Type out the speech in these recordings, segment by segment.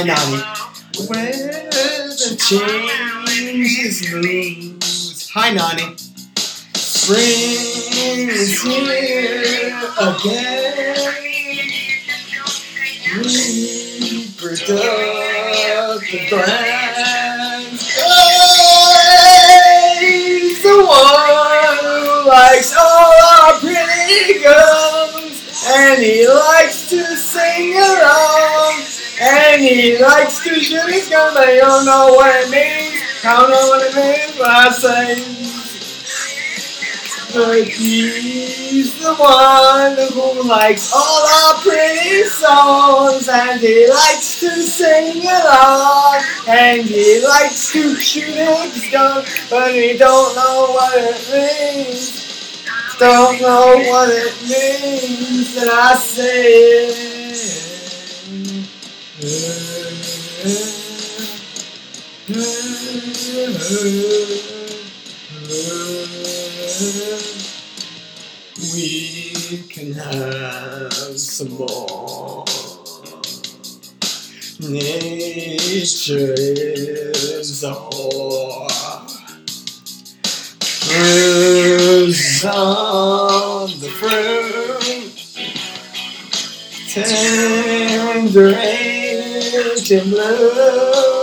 Hi, Nani. When the change moves. Hi, Nani. Don't know what it means, but I say. But he's the one who likes all our pretty songs, and he likes to sing along, and he likes to shoot his gun, but he don't know what it means. Don't know what it means, and I say. We can have some more. Nature is a whore. On the fruit. Tender and bloom.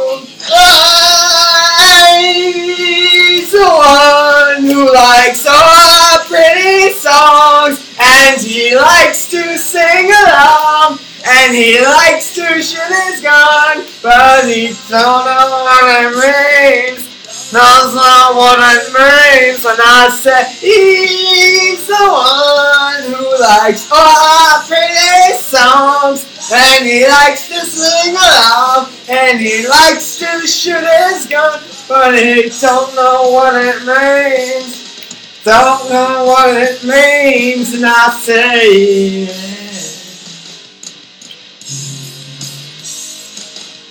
Who likes our pretty songs, and he likes to sing along, and he likes to shoot his gun, but he don't know what it means. Knows not what it means when I say he's the one who likes all our pretty songs, and he likes to sing along, and he likes to shoot his gun, but he don't know what it means. Don't know what it means, and I say.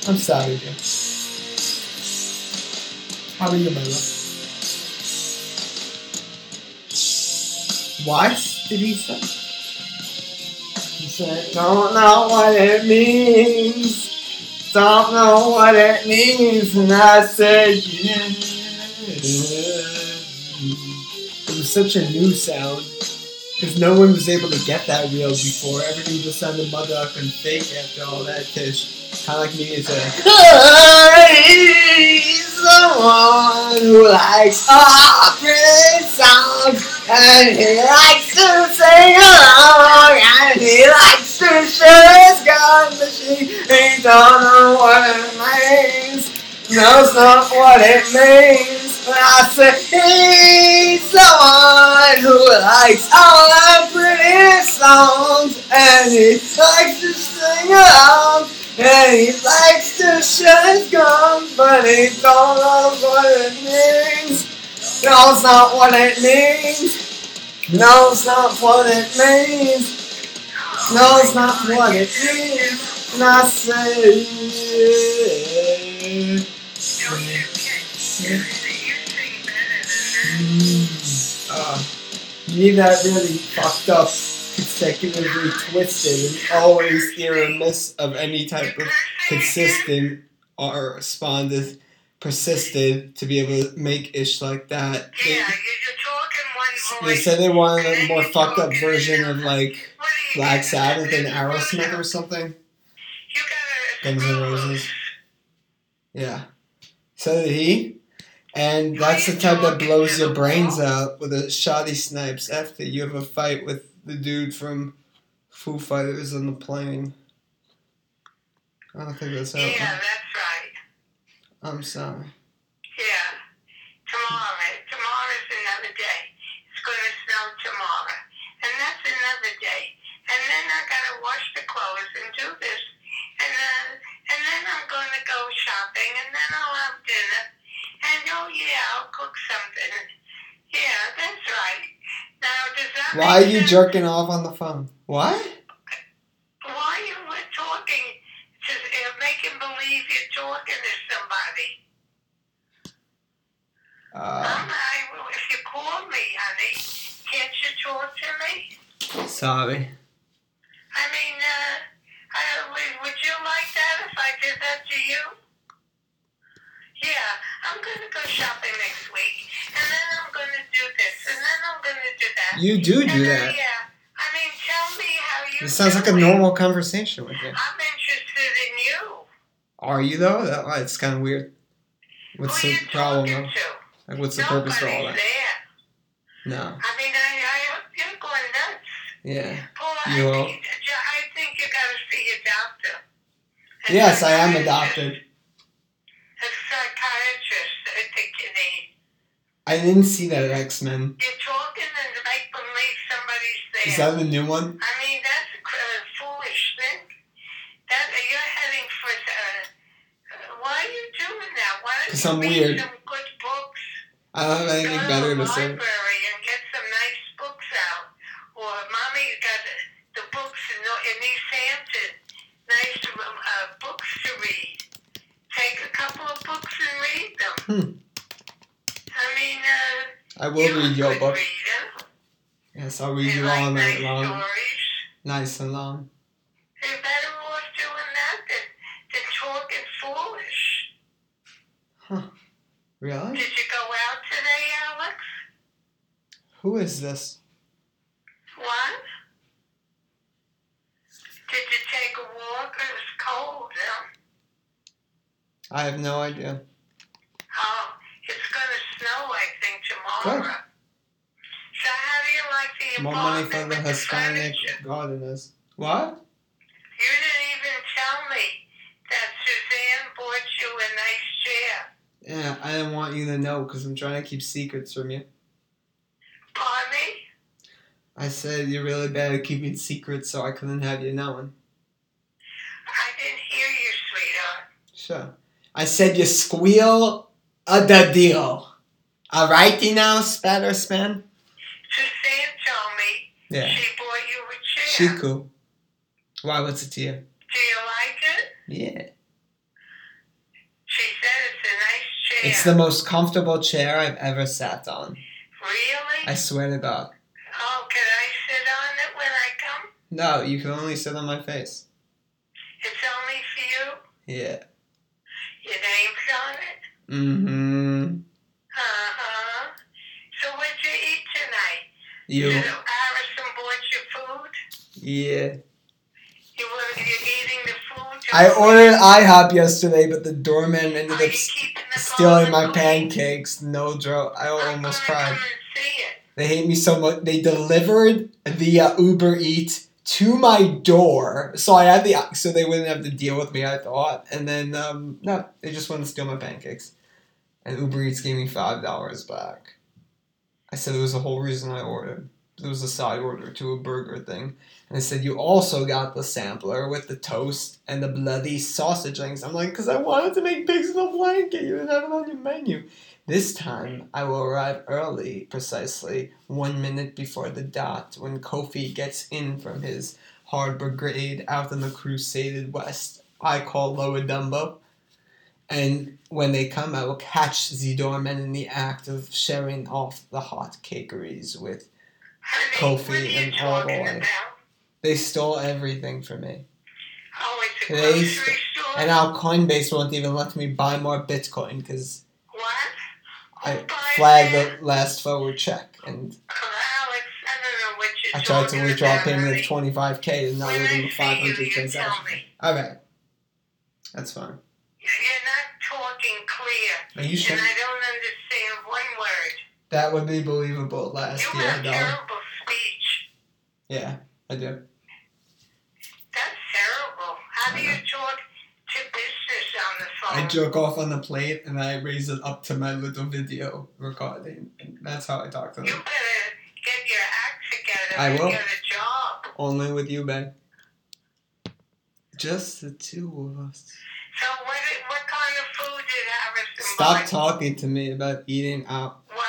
I'm sorry, dear. How are you, my love? What did he say? He said, Don't know what it means. Don't know what it means. And I said. It was such a new sound. Because no one was able to get that real before. Everything just sounded mother up and fake after all that tish. Of like me as a. He's the one who likes pretty songs, and he likes to sing along, and he likes to shoot his gun, she he don't know what it means. Knows not what it means. I say he's the one who likes all the pretty songs, and he likes to sing along. And he likes to shut his gun, but he don't know what it means. Knows not what it means. Knows not what it means. Knows not what it means. And I say, uh, me that really fucked up consecutively twisted and always hear a miss of any type of consistent or responded persisted to be able to make ish like that. They, Yeah, you're, you're talking one they said they wanted a more fucked up version of like What do you Black? Sabbath and Aerosmith or something. Guns N' Roses. Yeah. So did he. And that's the type that blows your brains out with a shoddy snipes after you have a fight with the dude from Foo Fighters on the plane. I don't think that's how. Yeah, that's right. I'm sorry. Yeah. Tomorrow. Tomorrow's another day. It's gonna snow tomorrow. And that's another day. And then I gotta wash the clothes and do this. And uh, and then I'm gonna go shopping and then I'll have dinner. And oh yeah, I'll cook something. Yeah, that's right. Now does that Why are you sense? jerking off on the phone? What? Why you were talking to uh, making believe you're talking to somebody? Uh, I'm, I, if you call me, honey, can't you talk to me? Sorry. I mean, uh, I, would, would you like that if I did that to you? Yeah, I'm gonna go shopping next week, and then I'm gonna do this, and then I'm gonna do that. You do And do that. Yeah. I mean, tell me how you. It sounds like a it. normal conversation with you. I'm interested in you. Are you though? That, it's kind of weird. What's Who the problem though? to? Like, what's the purpose for all that? there. No. I mean, I, I hope you're going nuts. Yeah. Paul, You I, will. think, I think you gotta see a doctor. A Yes, I am a doctor. Psychiatrist, think you need. I didn't see that X Men. You're talking and make believe somebody's there. Is that the new one? I mean, that's a cr- foolish thing. That you're heading for. Uh, uh, why are you doing that? Why don't you I'm read weird. some good books? I don't have anything Go better to to the say. library and get some nice books out. Or mommy got the, the books in, in East Hampton. Nice uh, books to read. Take a couple of books and read them. Hmm. I mean, uh, I will you're read your book. reader. Yes, I'll read You you like all nice night long. stories. Nice and long. You're better off doing that than, than talking foolish. Huh. Really? Did you go out today, Alex? Who is this? What? Did you take a walk? It was cold, huh? I have no idea. Oh, it's gonna snow, I think, tomorrow. Good. So how do you like the More money for the Hispanic gardeners. What? You didn't even tell me that Suzanne bought you a nice chair. Yeah, I didn't want you to know because I'm trying to keep secrets from you. Pardon me? I said you're really bad at keeping secrets, so I couldn't have you knowing. I didn't hear you, sweetheart. Sure. I said you squeal a the deal. Alrighty now, spatter span? Suzanne told me Yeah. she bought you a She cool. Why, what's it to you? Do you like it? Yeah. She said it's a nice chair. It's the most comfortable chair I've ever sat on. Really? I swear to God. Oh, can I sit on it when I come? No, you can only sit on my face. It's only for you. Yeah. Your name's on it. Mm-hmm. Uh huh. So what'd you eat tonight? You. Did bought you food? Yeah. You were you eating the food? I ordered IHOP yesterday, but the doorman ended up stealing my pancakes. No joke. I almost cried. Come and see it. They hate me so much. They delivered via Uber Eats to my door, so I had the so they wouldn't have to deal with me. I thought, and then um, no, they just wanted to steal my pancakes, and Uber Eats gave me five dollars back. I said it was the whole reason I ordered. It was a side order to a burger thing, and they said you also got the sampler with the toast and the bloody sausage links. I'm like, because I wanted to make pigs in a blanket. You didn't have it on your menu. This time, I will arrive early, precisely one minute before the dot, when Kofi gets in from his hard brigade out in the Crusaded West. I call Lower Dumbo. And when they come, I will catch the doorman in the act of sharing off the hot cakeries with. Honey, Kofi you and all talking They stole everything from me. Oh, it's a They grocery store? And now Coinbase won't even let me buy more Bitcoin because? I flagged that? the last forward check and I don't know what you're I tried to withdraw a payment of twenty five k and now When within I the see five you, hundred transactions. me. Okay, that's fine. You're not talking clear, Are you sure? and I don't understand one word. That would be believable last You year, have though. terrible speech. Yeah, I do. That's terrible. How do you talk to business on the phone? I jerk off on the plate and I raise it up to my little video recording. And that's how I talk to them. You better get your act together I and will. get a job. Only with you, babe. Just the two of us. So what, what kind of food did Harrison Stop buy? talking to me about eating out. What?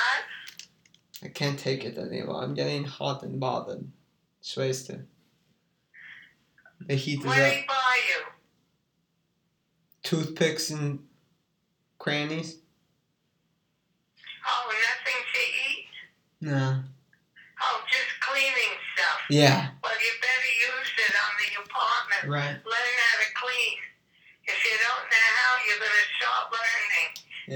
I can't take it anymore. I'm getting hot and bothered. Schwester. The heat is What did up. he buy you? Toothpicks and crannies? Oh, nothing to eat? No. Oh, just cleaning stuff. Yeah. Well, you better use it on the apartment. Right. Learn how to clean. If you don't know how, you're going to start learning.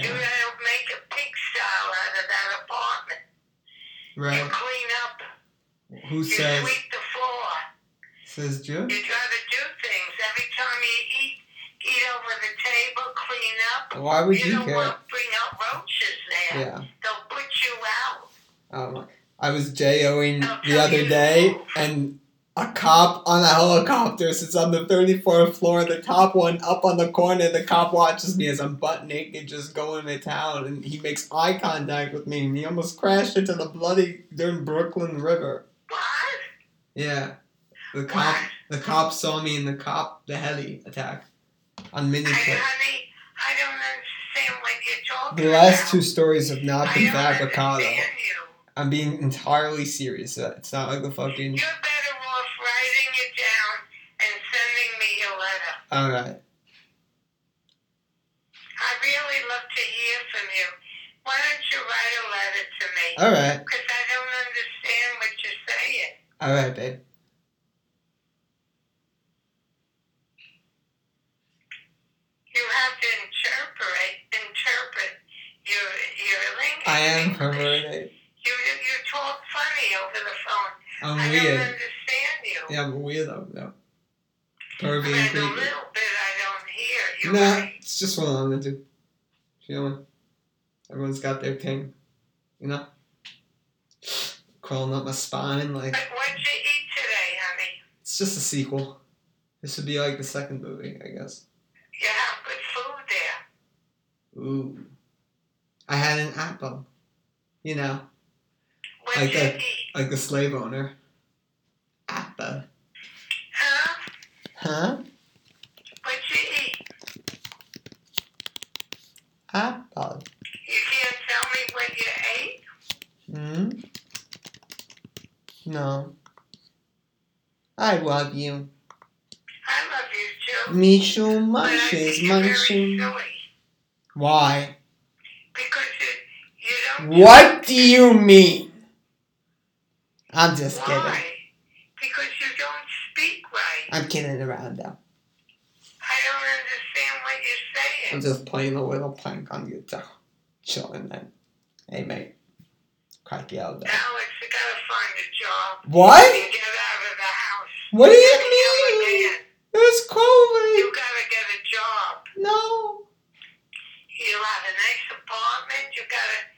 You're going to make a pig style out of that apartment. Right. You clean up. Who You says? sweep the floor. Says June. You try to do things. Every time you eat, eat over the table, clean up. Why would you you don't care? want to bring out roaches there. Yeah. They'll put you out. Um, I was JOing They'll the other day, and a cop on a helicopter sits on the 34th floor, the top one up on the corner. The cop watches me as I'm butt naked just going to town, and he makes eye contact with me, and he almost crashed into the bloody Brooklyn River. What? Yeah. The cop, What? the cop saw me in the cop, the heli attack on Miniclip. I don't understand what you're talking The last about. two stories have not been fabricado. I'm being entirely serious. It's not like the fucking. You're writing it down and sending me your letter. Alright. I really love to hear from you. Why don't you write a letter to me? Alright. Because I don't understand what you're saying. Alright, babe. You have to interpret interpret your your language. I am perverted. You you talk funny over the phone. I'm I don't weird. understand you. Yeah, I'm a weirdo, though. And Pervy a little creepy. bit I don't hear. You're Nah, right. it's just what I'm into. Feeling. Everyone's got their thing. You know? Crawling up my spine, like. But what'd you eat today, honey? It's just a sequel. This would be like the second movie, I guess. You have good food there. Ooh. I had an apple. You know, Like a- eat? like the slave owner. Apple. Huh? Huh? What'd you eat? Apple. You can't tell me what you ate? Hmm? No. I love you. I love you too. I munches, munching. Why? Because you, you don't What do you mean? I'm just Why? kidding. Because you don't speak right. I'm kidding around though. I don't understand what you're saying. I'm just playing a little prank on you, so chilling then. Hey mate. Crack you out there. Alex, you gotta find a job. What? Get out of the house. What do you mean? It's COVID. You gotta get a job. No. You have a nice apartment. You gotta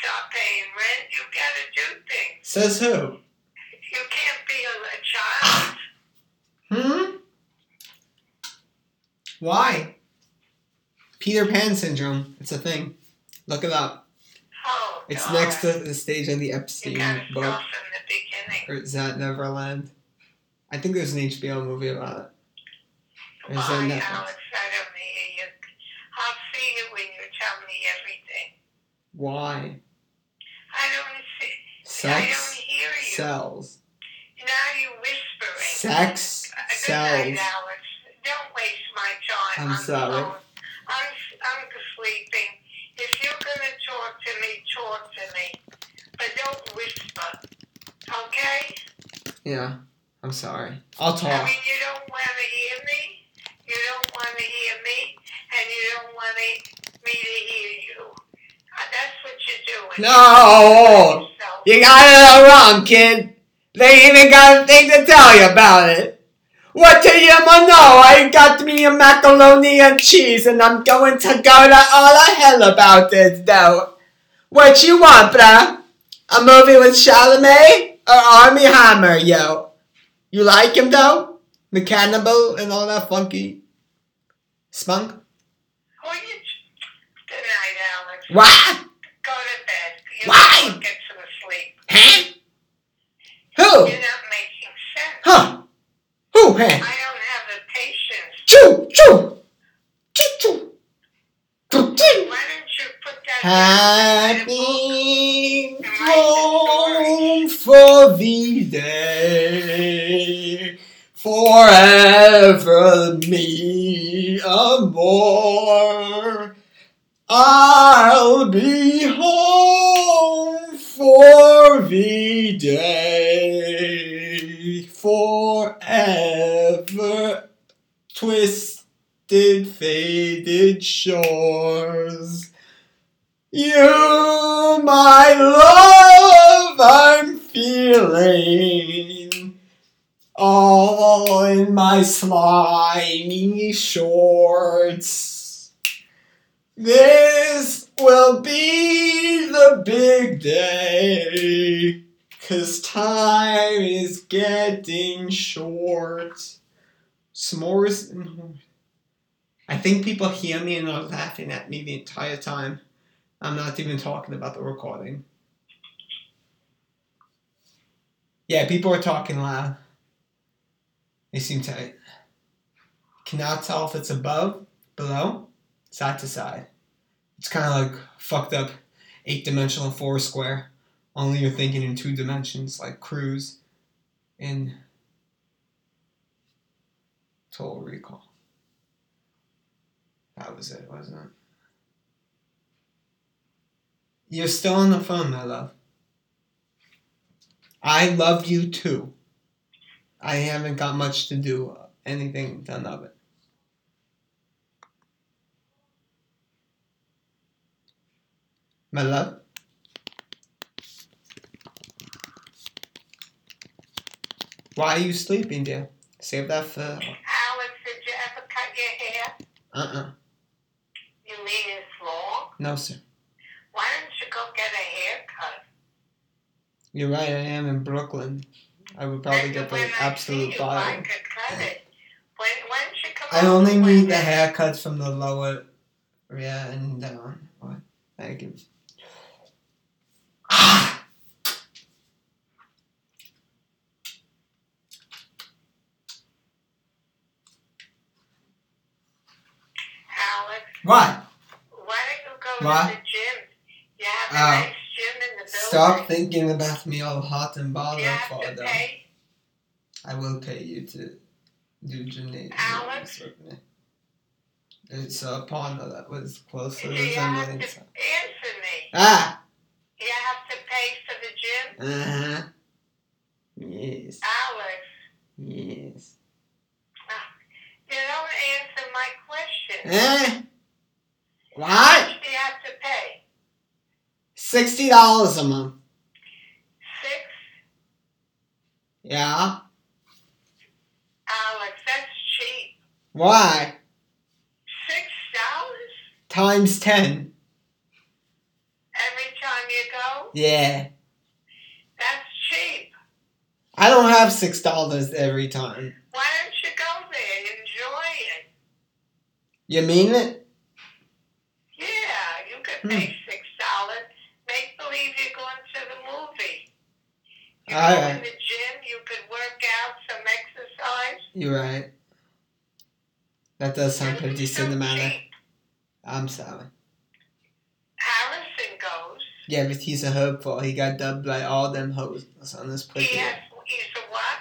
stop paying rent. You gotta do things. Says who? You can't be a, a child. Hmm? Why? Peter Pan syndrome. It's a thing. Look it up. Oh, It's God. next to the stage in the Epstein book. start from the beginning. Or is that Neverland? I think there's an HBO movie about it. Or is that Netflix? Alex? I don't hear you. I'll see you when you tell me everything. Why? I don't see. I don't Sex hear you. sells. Now you're whispering. Sex Uh, Good sells. night, Alex. Don't waste my time. I'm the sorry. I'm, I'm sleeping. If you're going to talk to me, talk to me. But don't whisper. Okay? Yeah, I'm sorry. I'll talk. I mean, you don't want to hear me. You don't want to hear me. And you don't want me to hear you. That's what doing. No! You got it all wrong, kid. They even got a thing to tell you about it. What do you want know? I got me a macaroni and cheese, and I'm going to go to all the hell about this, though. What you want, bruh? A movie with Chalamet or Armie Hammer, yo? You like him, though? The cannibal and all that funky spunk? who you? Good night, What? Go to bed. You Why? Get some sleep. Huh? Who? You're not making sense. Huh? Who, huh? I don't have the patience. Choo, choo, choo, choo, choo, choo. Why don't you put that Happy home for the day, forever me amor. I'll be home for the day forever. Twisted, faded shores. You, my love, I'm feeling all in my slimy shorts. This will be the big day, cause time is getting short. S'mores I think people hear me and are laughing at me the entire time. I'm not even talking about the recording. Yeah, people are talking loud. They seem tight. Cannot tell if it's above, below, side to side. It's kind of like fucked up eight dimensional four square. Only you're thinking in two dimensions, like Cruise in Total Recall. That was it, wasn't it? You're still on the phone, my love. I love you too. I haven't got much to do, anything done of it. My love? Why are you sleeping, dear? Save that for. Alex, did you ever cut your hair? Uh uh You mean it's long? No, sir. Why don't you go get a haircut? You're right, I am in Brooklyn. I would probably get the absolute bottom. could cut it. When, when she come I only need the haircuts from the lower yeah and down. What? Thank you. Ah! What? why don't you go What? to the gym? You have a Oh. nice gym in the building. Stop thinking about me all hot and bothered, to father. I will pay you to do Alex? with me. It's a partner that was closer than me. You have to answer me. Ah! You have to pay for the gym. Uh huh. Yes. Alex, Yes. you don't answer my question. Eh? How What? much do you have to pay? Sixty dollars a month. Six? Yeah. Alex, that's cheap. Why? Six dollars Times ten. every time you go? Yeah. That's cheap. I don't have six dollars every time. Why don't you go there? Enjoy it. You mean it? Yeah, you could Hmm. six dollars. Make believe you're going to the movie. You All go right. in the gym, you could work out some exercise. You're right. That does sound pretty so cinematic. cheap. I'm sorry. Harrison goes. Yeah, but he's a hopeful. He got dubbed by all them hoes on this He place. has, he's a what?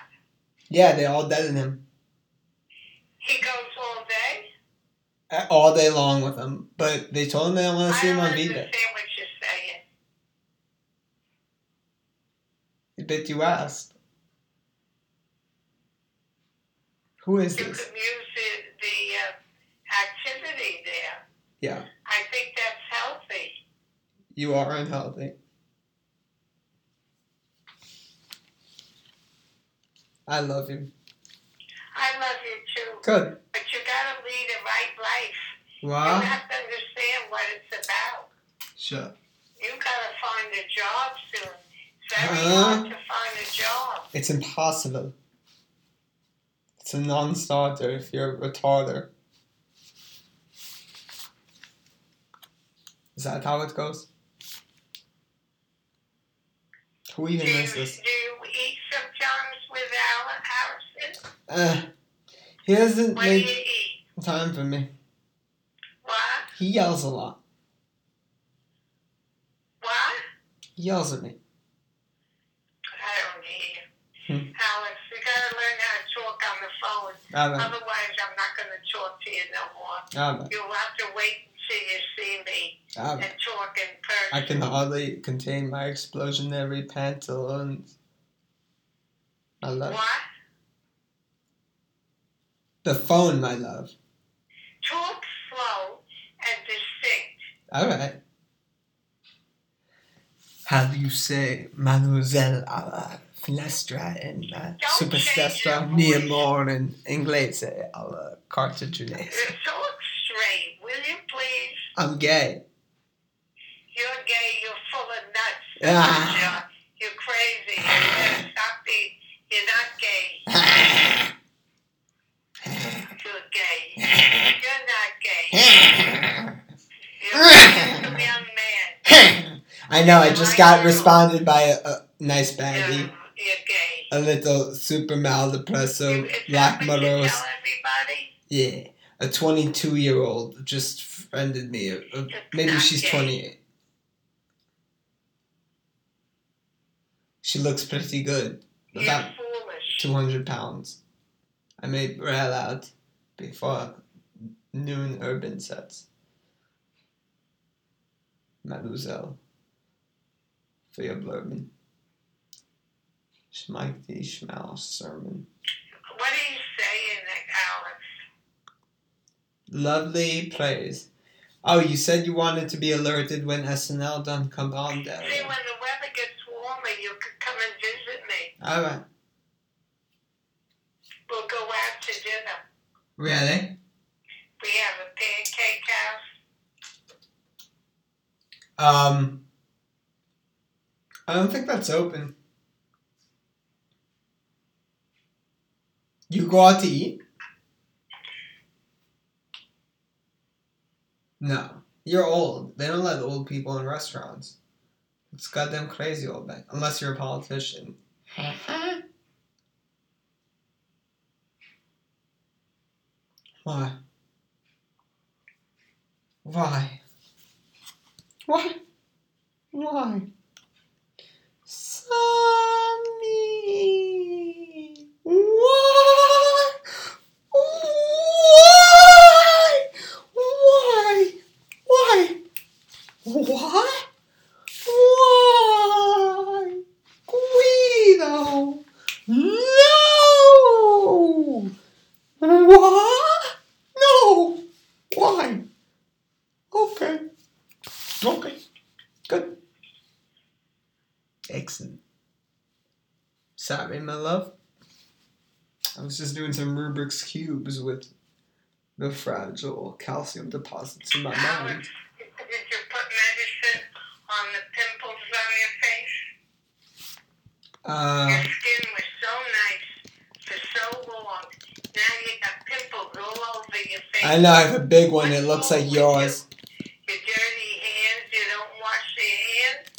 Yeah, they all dead in him. He goes All day long with him. But they told him they don't want to see him on understand Vita. what you're saying. But you asked. Who is You this? could use the, the uh, activity there. Yeah. I think that's healthy. You are unhealthy. I love you. I love you Good. but you gotta lead a right life. Wow. You have to understand what it's about. Sure. You gotta find a job soon. It's very Huh? hard to find a job. It's impossible. It's a non-starter if you're a retarder. Is that how it goes? Who Do even you, is this? do you eat sometimes with Alan Harrison? Uh, he doesn't What do you make eat? time for me. What? He yells a lot. What? He yells at me. I don't hear. Hmm. Alex, you gotta learn how to talk on the phone. Otherwise, I'm not gonna talk to you no more. You'll have to wait until you see me and talk in person. I can hardly contain my explosionary pantaloons. I love What? The phone, my love. Talk slow and distinct. All right. How do you say Mademoiselle alla finestra in uh, Don't Supersestra change your mi voice. amor in inglese alla cartaginese? Talk straight, will you please? I'm gay. You're gay, you're full of nuts. Ah. You're, you're crazy. You gotta stop being, you're not gay. You're gay. You're not gay. You're a handsome young man. I know, I just got responded by a, a nice baggie. gay. A little super maldepresso, You- is black that what you maros. Yeah. A 22 year old just friended me. Uh, uh, maybe she's 28. She looks pretty good. About foolish. 200 pounds. I may rail out before noon urban sets. Mademoiselle. For your bourbon. Schmeikty Schmal sermon. What are you saying, Alex? Lovely praise. Oh, you said you wanted to be alerted when SNL done come on there. See, when the weather gets warmer, you could come and visit me. Alright. We'll go out to dinner. Really? We have a pancake house. Um I don't think that's open. You go out to eat? No. You're old. They don't let old people in restaurants. It's goddamn crazy old man. Unless you're a politician. Why? Why? Why? Why? Sunny. Why? Why? Why? Why? Why? Why? Guido. No. What? No. Why? Okay. Okay. Good. Excellent. Sorry, my love. I was just doing some Rubik's Cubes with the fragile calcium deposits in my mind. Did you put medicine on the pimples on your face? Uh, Your skin was so nice for so long. Now you got pimples all over your face. I know I have a big one. It looks like yours. Your dirty hands, you don't wash your hands.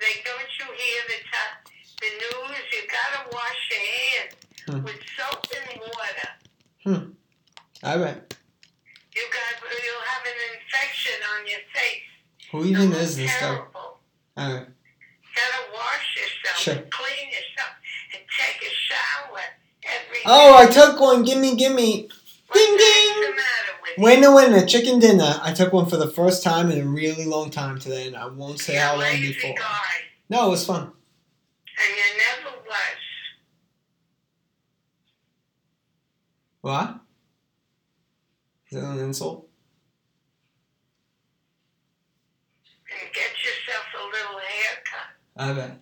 Like, don't you hear the top, the news? You gotta wash your hands Hmm. with soap and water. All right. You got, you'll have an infection on your face. Who even is this guy? All right. gotta wash yourself Sure. and clean yourself and take a shower every Oh, I took one. Gimme, gimme. Ding, ding. the matter with you? Winner, winner. Chicken dinner. I took one for the first time in a really long time today, and I won't say You're how long before. guy, No, it was fun. and you never was. What? Is that an insult? And get yourself a little haircut. I bet.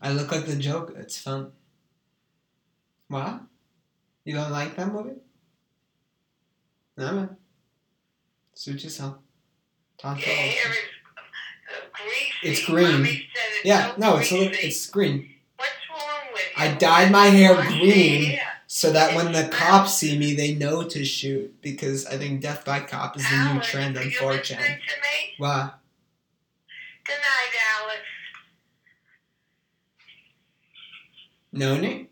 I look like the Joker. It's fun. What? You don't like that movie? No, man. Suit yourself. Tom Your hair is uh, greasy. It's green. It's Yeah, so no, it's a little, it's green. What's wrong with you? I dyed my hair green. hair. So that when the cops see me, they know to shoot because I think death by cop is the new trend on 4chan. listening to me? Why? Good night, Alex. Noni?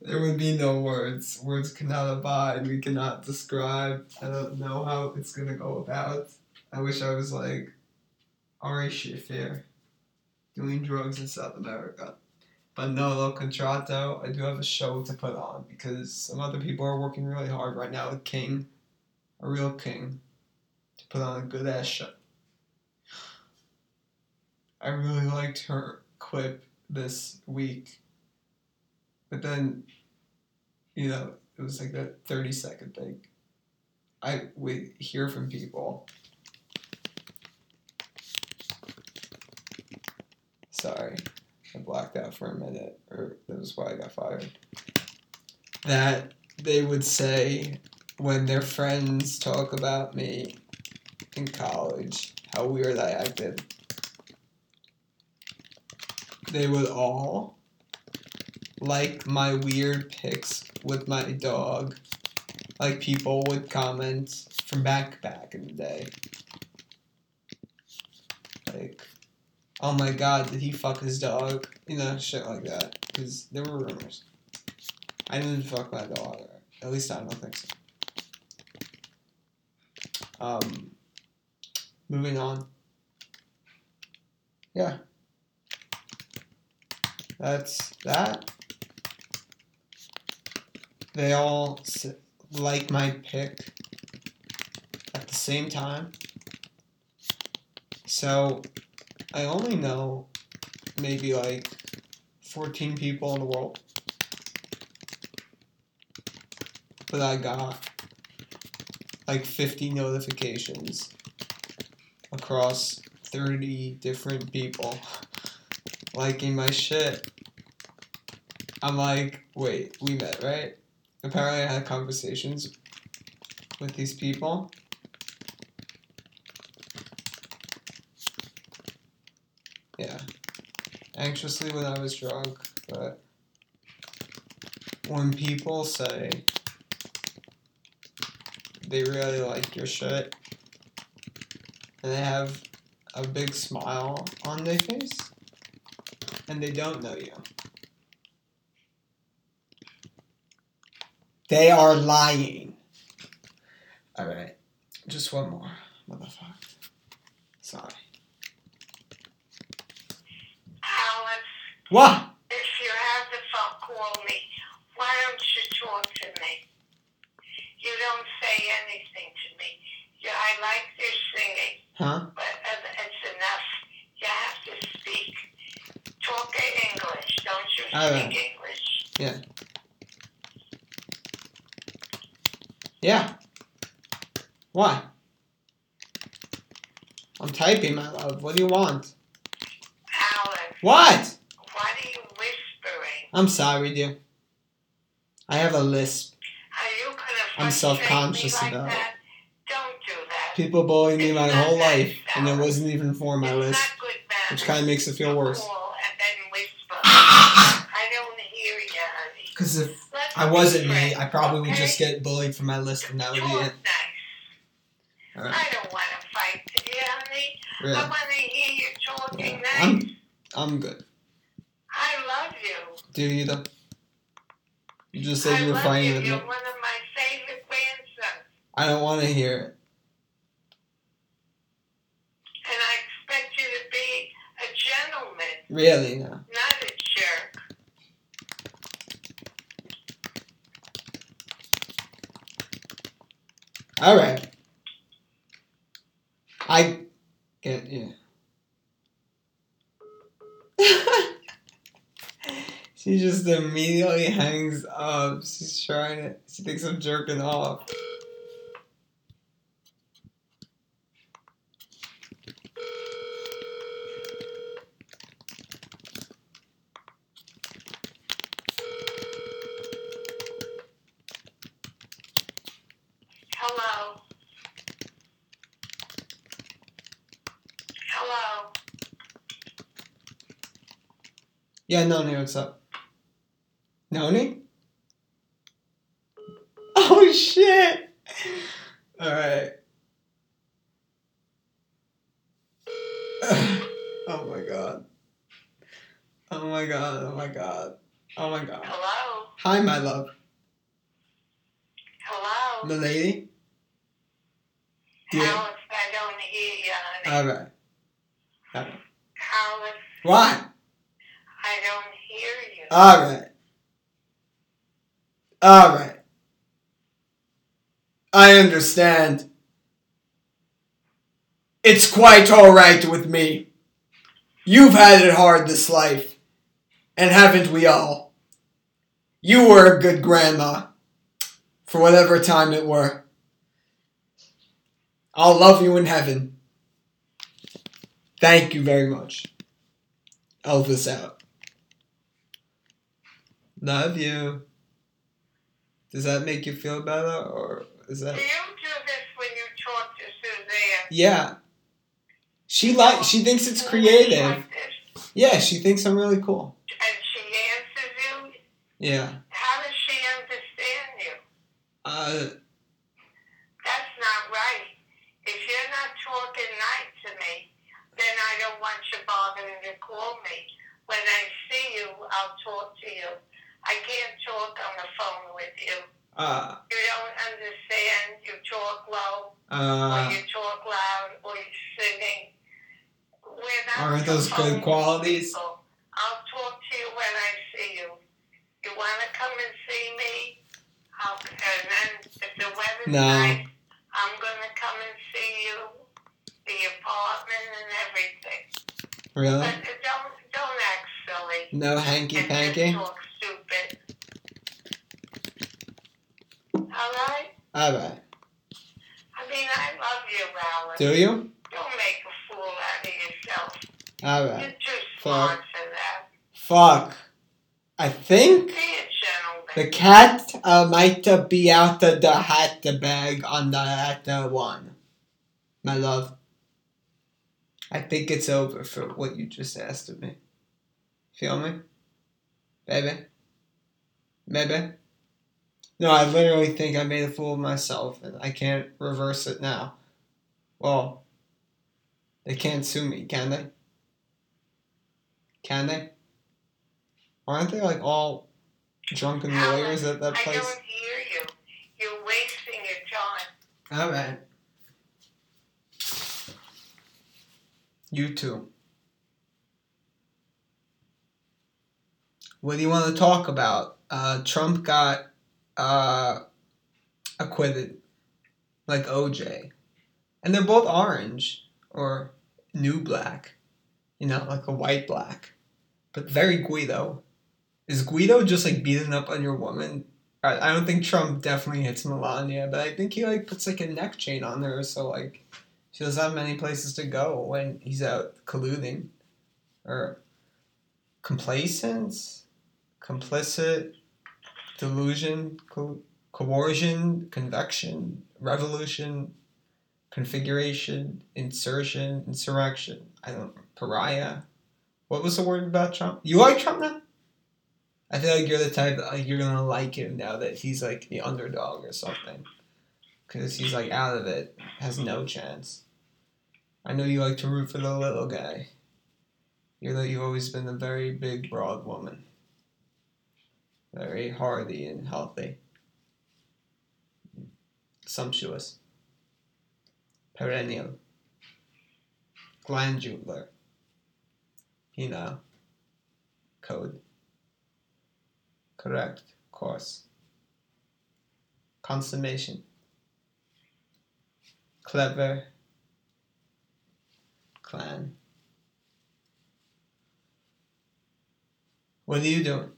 there would be no words. Words cannot abide. We cannot describe. I don't know how it's gonna go about. I wish I was like Ari Shaffir doing drugs in South America. But no, lo contrato. I do have a show to put on because some other people are working really hard right now with King, a real king, to put on a good ass show. I really liked her clip this week. But then, you know, it was like that 30 second thing. I would hear from people. Sorry, I blacked out for a minute, or that was why I got fired. That they would say when their friends talk about me in college, how weird I acted. They would all like my weird pics with my dog. Like people would comment from back back in the day. Like, oh my god, did he fuck his dog? You know, shit like that. Because there were rumors. I didn't fuck my dog. At least I don't think so. Um, moving on. Yeah. That's that. They all like my pick at the same time. So I only know maybe like 14 people in the world. But I got like 50 notifications across 30 different people liking my shit. I'm like, wait, we met, right? Apparently, I had conversations with these people. Yeah. Anxiously when I was drunk, but when people say they really like your shit and they have a big smile on their face and they don't know you. They are lying. Alright, just one more, motherfucker. Sorry. Alex, What? if you have the phone, call me. Why don't you talk to me? You don't say anything to me. Yeah, I like your singing, Huh? but uh, it's enough. You have to speak. Talk in English. Don't you speak right. English? Yeah. Yeah. Why? I'm typing, my love. What do you want? Alex, What? what are you whispering? I'm sorry, dear. I have a lisp. I'm self-conscious like about it. that? Don't do that. People bullied me my whole life, and it wasn't even for my it's good which kind of makes it feel worse. Call and then whisper. I don't hear you, honey. Because if Let's I wasn't me, I probably would just get bullied for my list, and that would be it. nice. Alright, I don't want to fight today, honey. I really. want to hear you talking Yeah, nice. I'm, I'm good. You. Do you just said I you were fighting you. with. You're one of my favorite grandsons. I don't want to hear it. And I expect you to be a gentleman, Really, no. not a jerk. All right. I get yeah. She just immediately hangs up. She's trying to. She thinks I'm jerking off. Hello. Hello. Yeah, Noni, what's up? Noni? Oh shit! Alright. oh my god. Oh my god, oh my god. Oh my god. Hello. Hi, my love. Hello. The lady? Yeah. Alex, I don't hear you, honey. Alright. Alright. Alex, What? I don't hear you. Alright. Alright. I understand. It's quite alright with me. You've had it hard this life, and haven't we all? You were a good grandma, for whatever time it were. I'll love you in heaven. Thank you very much. Elvis out. Love you. Does that make you feel better, or is that? Do you do this when you talk to Suzanne? Yeah. She like she thinks it's creative. Yeah, she thinks I'm really cool. And she answers you. Yeah. How does she understand you? Uh, That's not right. If you're not talking nice to me, then I don't want you bothering to call me. When I see you, I'll talk to you. I can't talk on the phone with you. uh, You don't understand. You talk low, or uh. you talk loud, or you're singing. We're not Aren't those good qualities? people. I'll talk to you when I see you. You want to come and see me? I'll, and then if the weather's No. nice, I'm going to come and see you, the apartment and everything. Really? But don't, don't act silly. No hanky panky? talk stupid. All right? Alright. I mean, I love you, Alan. Do you? Don't make a fool out of yourself. Alright. You're too smart for that. Fuck. I think Be a gentleman. the cat uh, might uh, be out of the hat the bag on the at the one. My love. I think it's over for what you just asked of me. Feel me? Baby? Baby? No, I literally think I made a fool of myself and I can't reverse it now. Well, they can't sue me, can they? Can they? Aren't they like all drunken lawyers at that place? I don't hear you. You're wasting your time. Alright. You too. What do you want to talk about? Uh, Trump got uh, acquitted, like OJ. And they're both orange, or new black. You know, like a white black. But very Guido. Is Guido just like beating up on your woman I don't think Trump definitely hits Melania, but I think he like puts like a neck chain on her, so like she doesn't have many places to go when he's out colluding, or complacent, complicit, delusion, co- coercion, convection, revolution, configuration, insertion, insurrection. I don't pariah. What was the word about Trump? You like Trump now? I feel like you're the type that like, you're gonna like him now that he's like the underdog or something, because he's like out of it, has no chance. I know you like to root for the little guy. You're that you've always been a very big, broad woman, very hardy and healthy, sumptuous, perennial, glandular. Know, code. Correct. Course. Consummation. Clever. Clan. What are you doing?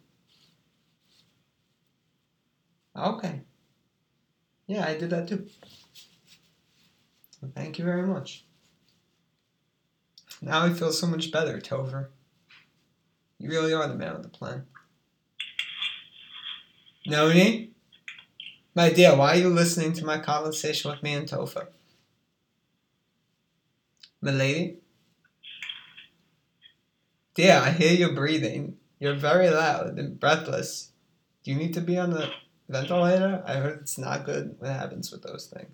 Okay. Yeah, I did that too. Thank you very much. Now I feel so much better, Tover. You really are the man with the plan. Noni? My dear, why are you listening to my conversation with me and Tofa? Milady? Dear, I hear you breathing. You're very loud and breathless. Do you need to be on the ventilator? I heard it's not good what happens with those things.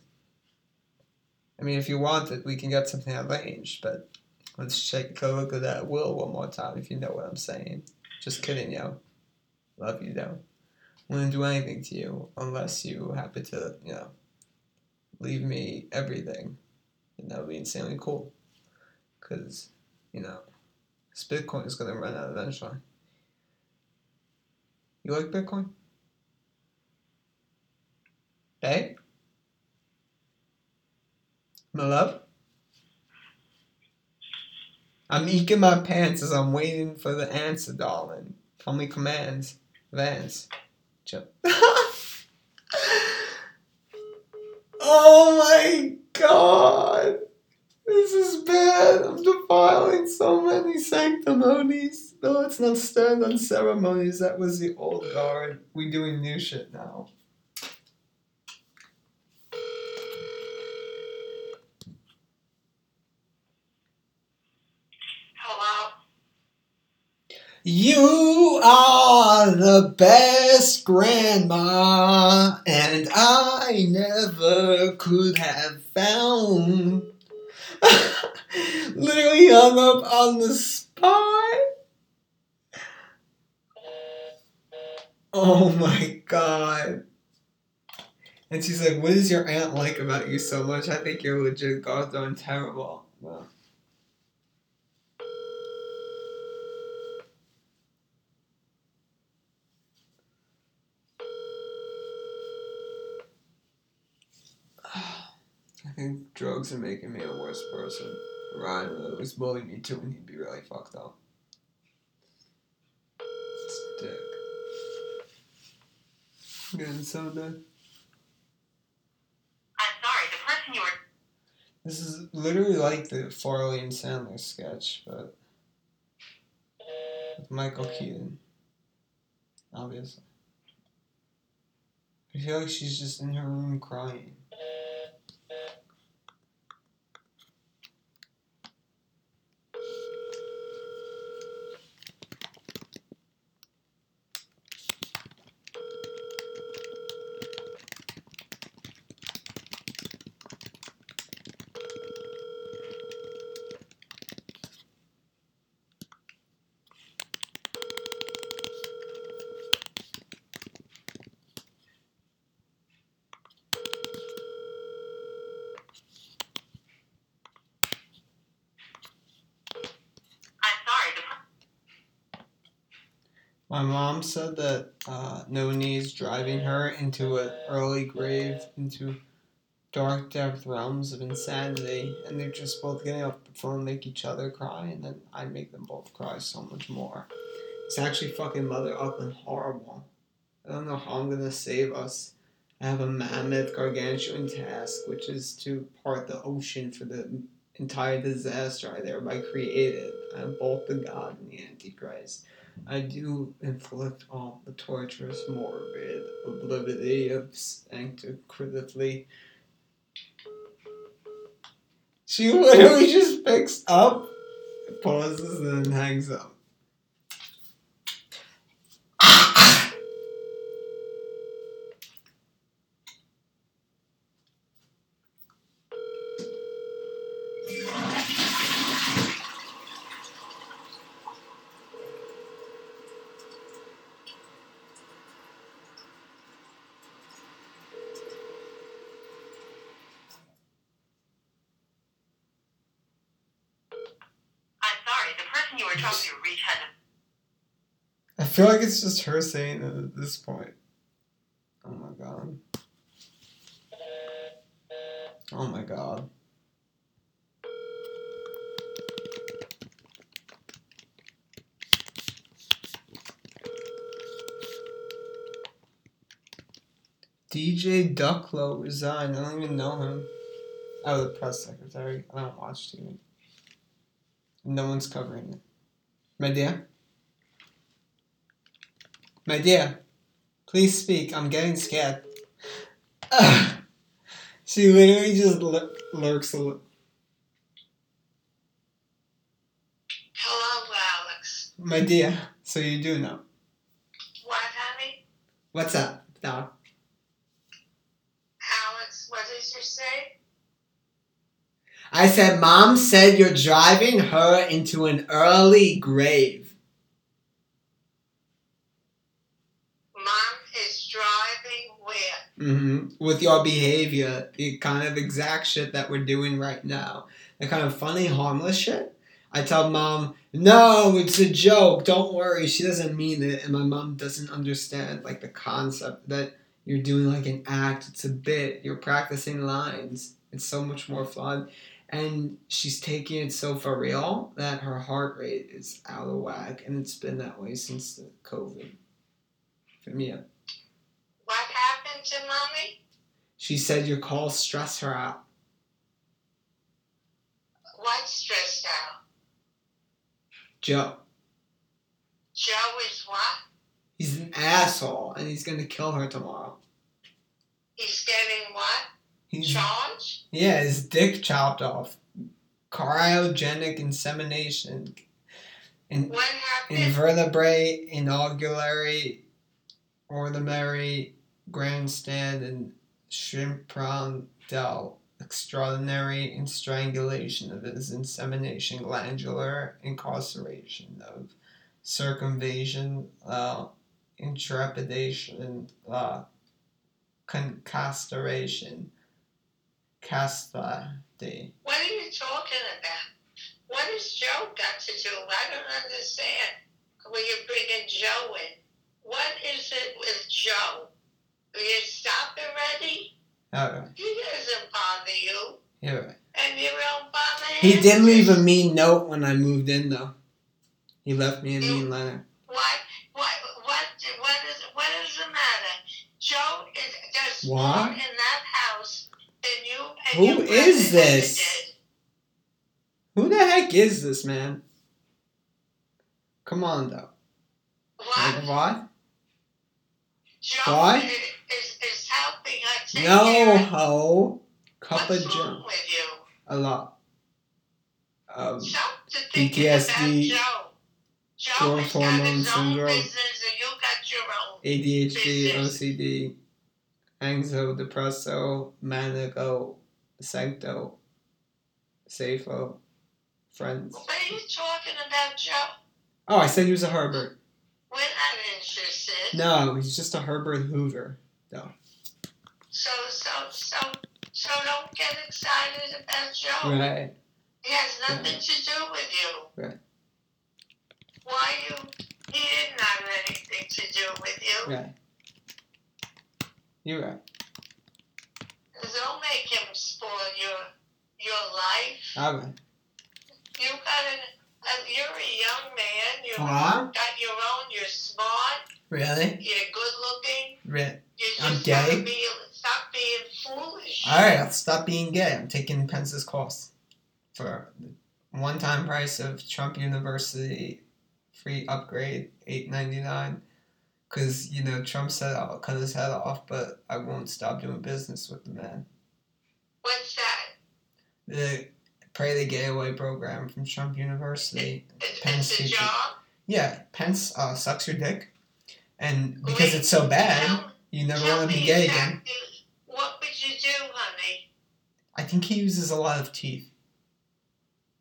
I mean, if you want it, we can get something arranged, but let's check a look at that will one more time if you know what I'm saying. Just kidding, yo. Love you, though wouldn't do anything to you unless you happen to, you know, leave me everything. And that would be insanely cool. Because, you know, Bitcoin is to run out eventually. You like Bitcoin? Hey? My love? I'm eking my pants as I'm waiting for the answer, darling. Me commands. Vance. Chip. oh my god. This is bad. I'm defiling so many sanctimonies. No, it's not stand on ceremonies. That was the old guard. We doing new shit now. You are the best grandma, and I never could have found. Literally hung up on the spot. Oh my god. And she's like, What does your aunt like about you so much? I think you're legit goddamn terrible. I think drugs are making me a worse person. Ryan really was bullying me too, and he'd be really fucked up. I'm getting so dead. I'm sorry, the person you were. This is literally like the Farley and Sandler sketch, but with Michael Keaton. Obviously. I feel like she's just in her room crying. I'm sorry, the per- My mom said that uh, Noni is driving her into an early grave, into dark depth realms of insanity, and they're just both getting off the phone, make each other cry, and then I make them both cry so much more. It's actually fucking mother upping horrible. I don't know how I'm gonna save us. I have a mammoth gargantuan task, which is to part the ocean for the entire disaster I thereby created. I am both the God and the Antichrist. I do inflict all the torturous, morbid oblivion of sancticritically. She literally just picks up, pauses, and hangs up. I'm sorry, the person you were trying to reach had I feel like it's just her saying it at this point. Oh my god. Oh my god. TJ Ducklo resigned. I don't even know him. Oh, the press secretary. I don't watch TV. No one's covering it. My dear? My dear, please speak. I'm getting scared. she literally just lur- lurks a little. Hello, Alex. My dear, so you do know. What, honey? What's up, dog? Alex, what did you say? I said, Mom said you're driving her into an early grave. Mom is driving where? hmm With your behavior, the kind of exact shit that we're doing right now, the kind of funny, harmless shit. I tell mom, no, it's a joke. Don't worry. She doesn't mean it. And my mom doesn't understand, like, the concept that you're doing, like, an act. It's a bit. You're practicing lines. It's so much more fun. and she's taking it so for real that her heart rate is out of whack, and it's been that way since the COVID. For me, happened to mommy? she said your calls stress her out. What stressed out? Joe, Joe is what? he's an asshole, and he's gonna kill her tomorrow. He's getting what? He's Charged? yeah, his dick chopped off. Cryogenic insemination. In, What happened? invertebrate, inaugurary, ordinary, grandstand, and shrimp prawn del extraordinary in strangulation of his insemination glandular incarceration of circumvasion uh, intrepidation uh, concastoration castity What are you talking about? What has Joe got to do? I don't understand. When you bring in Joe in, what is it with Joe? Will you stop already? okay He doesn't bother you, you're right and you don't bother him. He did leave a mean note when I moved in, though. He left me a mean letter. What? What? What? What is? What is the matter? Joe is more What? in that house than you. And Who your is this? Who the heck is this man? Come on, though. What? Like, what? Joe What? Is, is, helping No, ho. Cup What's of wrong Joe. with you? A lot. Um, thinking PTSD, about Joe. Joe growth has got hormone his own syndrome. business and you got your own. ADHD, Business. OCD, anxio, depresso, manico, sancto, safo, friends. What are you talking about, Joe? Oh, I said he was a Herbert. We're not interested. No, he's just a Herbert Hoover. So, so, so, so don't get excited about Joe. Right. He has nothing to do with you. Right. Why you? He didn't have anything to do with you. Right. You're right. Don't make him spoil your your life. All right. You got an. Uh, you're a young man. You Huh? got your own. You're smart. Really? You're good looking. Right. You I'm gay? Stop being foolish. All right. I'll stop being gay. I'm taking Pence's course for one-time price of Trump University free upgrade, eight ninety nine. Cause you know Trump said I'll cut his head off, but I won't stop doing business with the man. What's that? The Pray the Gay Away program from Trump University. It's, Pence it's a job. Yeah, Pence uh, sucks your dick, and because it's so bad, you never tell want to be gay again. What would you do, honey? I think he uses a lot of teeth.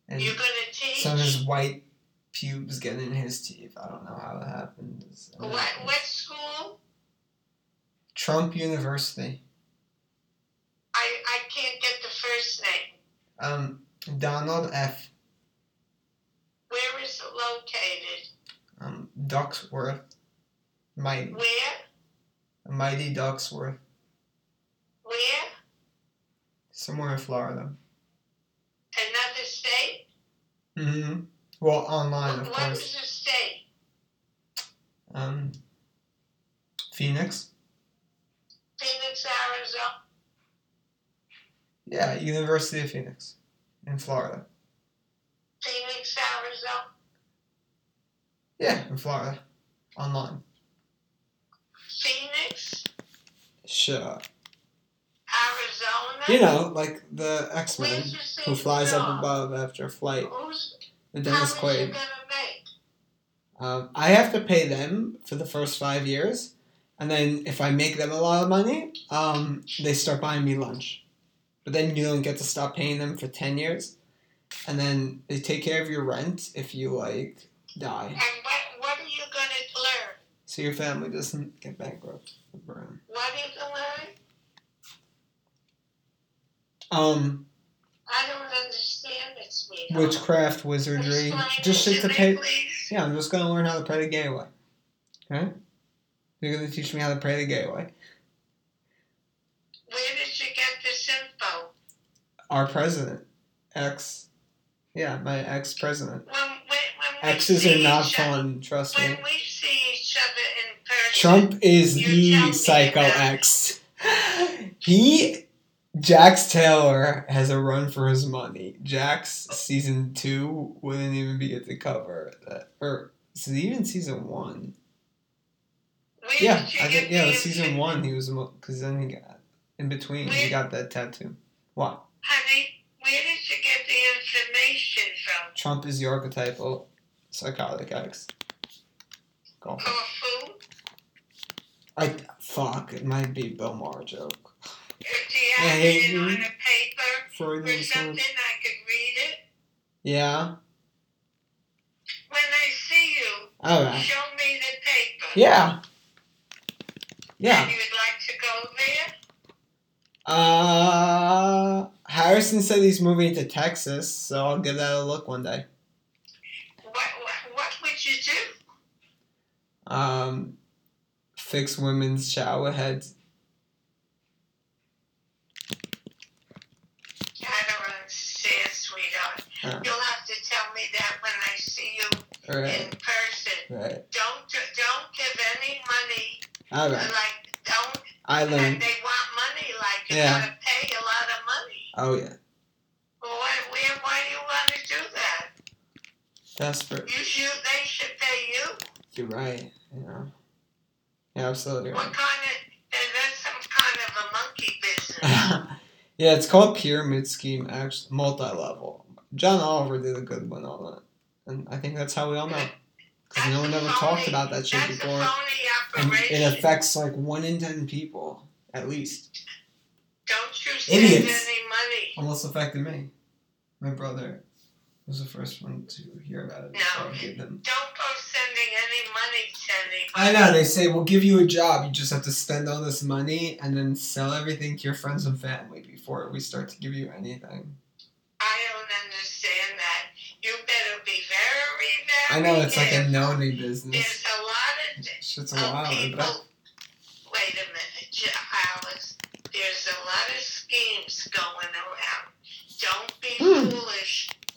And You're gonna teach. some of his white pubes get in his teeth. I don't know how that happens. what? What school? Trump University. I I can't get the first name. Um, Donald F. Where is it located? Um, Ducksworth. Mighty, Where? mighty Ducksworth. Where? Somewhere in Florida. Another state? Mm hmm Well, online, What- of what course. is the state? Um, Phoenix. Phoenix, Arizona. Yeah, University of Phoenix, in Florida. Phoenix, Arizona. Yeah, in Florida, online. Phoenix, Sure. Arizona. You know, like the X Men who flies up above after a flight. Who's The Dennis Quaid. Um, I have to pay them for the first five years, and then if I make them a lot of money, um, they start buying me lunch. But then you don't get to stop paying them for ten years, and then they take care of your rent if you like die, And what what are you gonna learn? So your family doesn't get bankrupt. Brown. What you gonna learn? Um, I don't understand it, sweetheart. witchcraft, wizardry, Explain just it shit to pay. please. Yeah, I'm just gonna learn how to pray the gay way. Okay? You're gonna teach me how to pray the gay way. Where did you get this info? Our president. ex. Yeah, my ex president. Exes are not fun, trust me. When we see each other in person, Trump is You the psycho ex. He Jax Taylor has a run for his money. Jax season two wouldn't even be at the cover. That or even season one? where Yeah, I think yeah, season one he was because then he got in between he got that tattoo. What? Honey, where did you get the information from? Trump is the archetypal psychotic ex. Go. Or food? I fuck. It might be Bill Maher joke. Do you I have hate it you. on a paper Freudian or something? I could read it. Yeah. When I see you, All right. show me the paper. Yeah. Yeah. And you would like to go there? Uh, Harrison said he's moving to Texas, so I'll give that a look one day. What, what, what would you do? Um, fix women's shower heads. I don't understand, sweetheart. Uh. You'll have to tell me that when I see you in person. Right. Don't don't give any money. All right. Like don't. I And learned. they want money. Like you Yeah. gotta pay a lot of money. Oh yeah. Well, why, why, why do you want to do that? Desperate. You should. They should pay you. You're right. Yeah. Absolutely What kind of? That's some kind of a monkey business. yeah, it's called pyramid scheme. Actually, multi-level. John Oliver did a good one on it, and I think that's how we all know. Because no one ever a talked about that shit before. a phony And operation. it affects like one in ten people, at least. Don't you Idiots. any money. Almost affected me. My brother was the first one to hear about it. No. So I gave them. Don't go sending any money to anybody. I know, they say, we'll give you a job. You just have to spend all this money and then sell everything to your friends and family before we start to give you anything. I don't understand that. You better be very, very I know it's like a careful. no-name business. There's a lot of, Shit's a of wild, people. but Wait a minute, Alice. There's a lot of schemes going around. Don't be Hmm. foolish.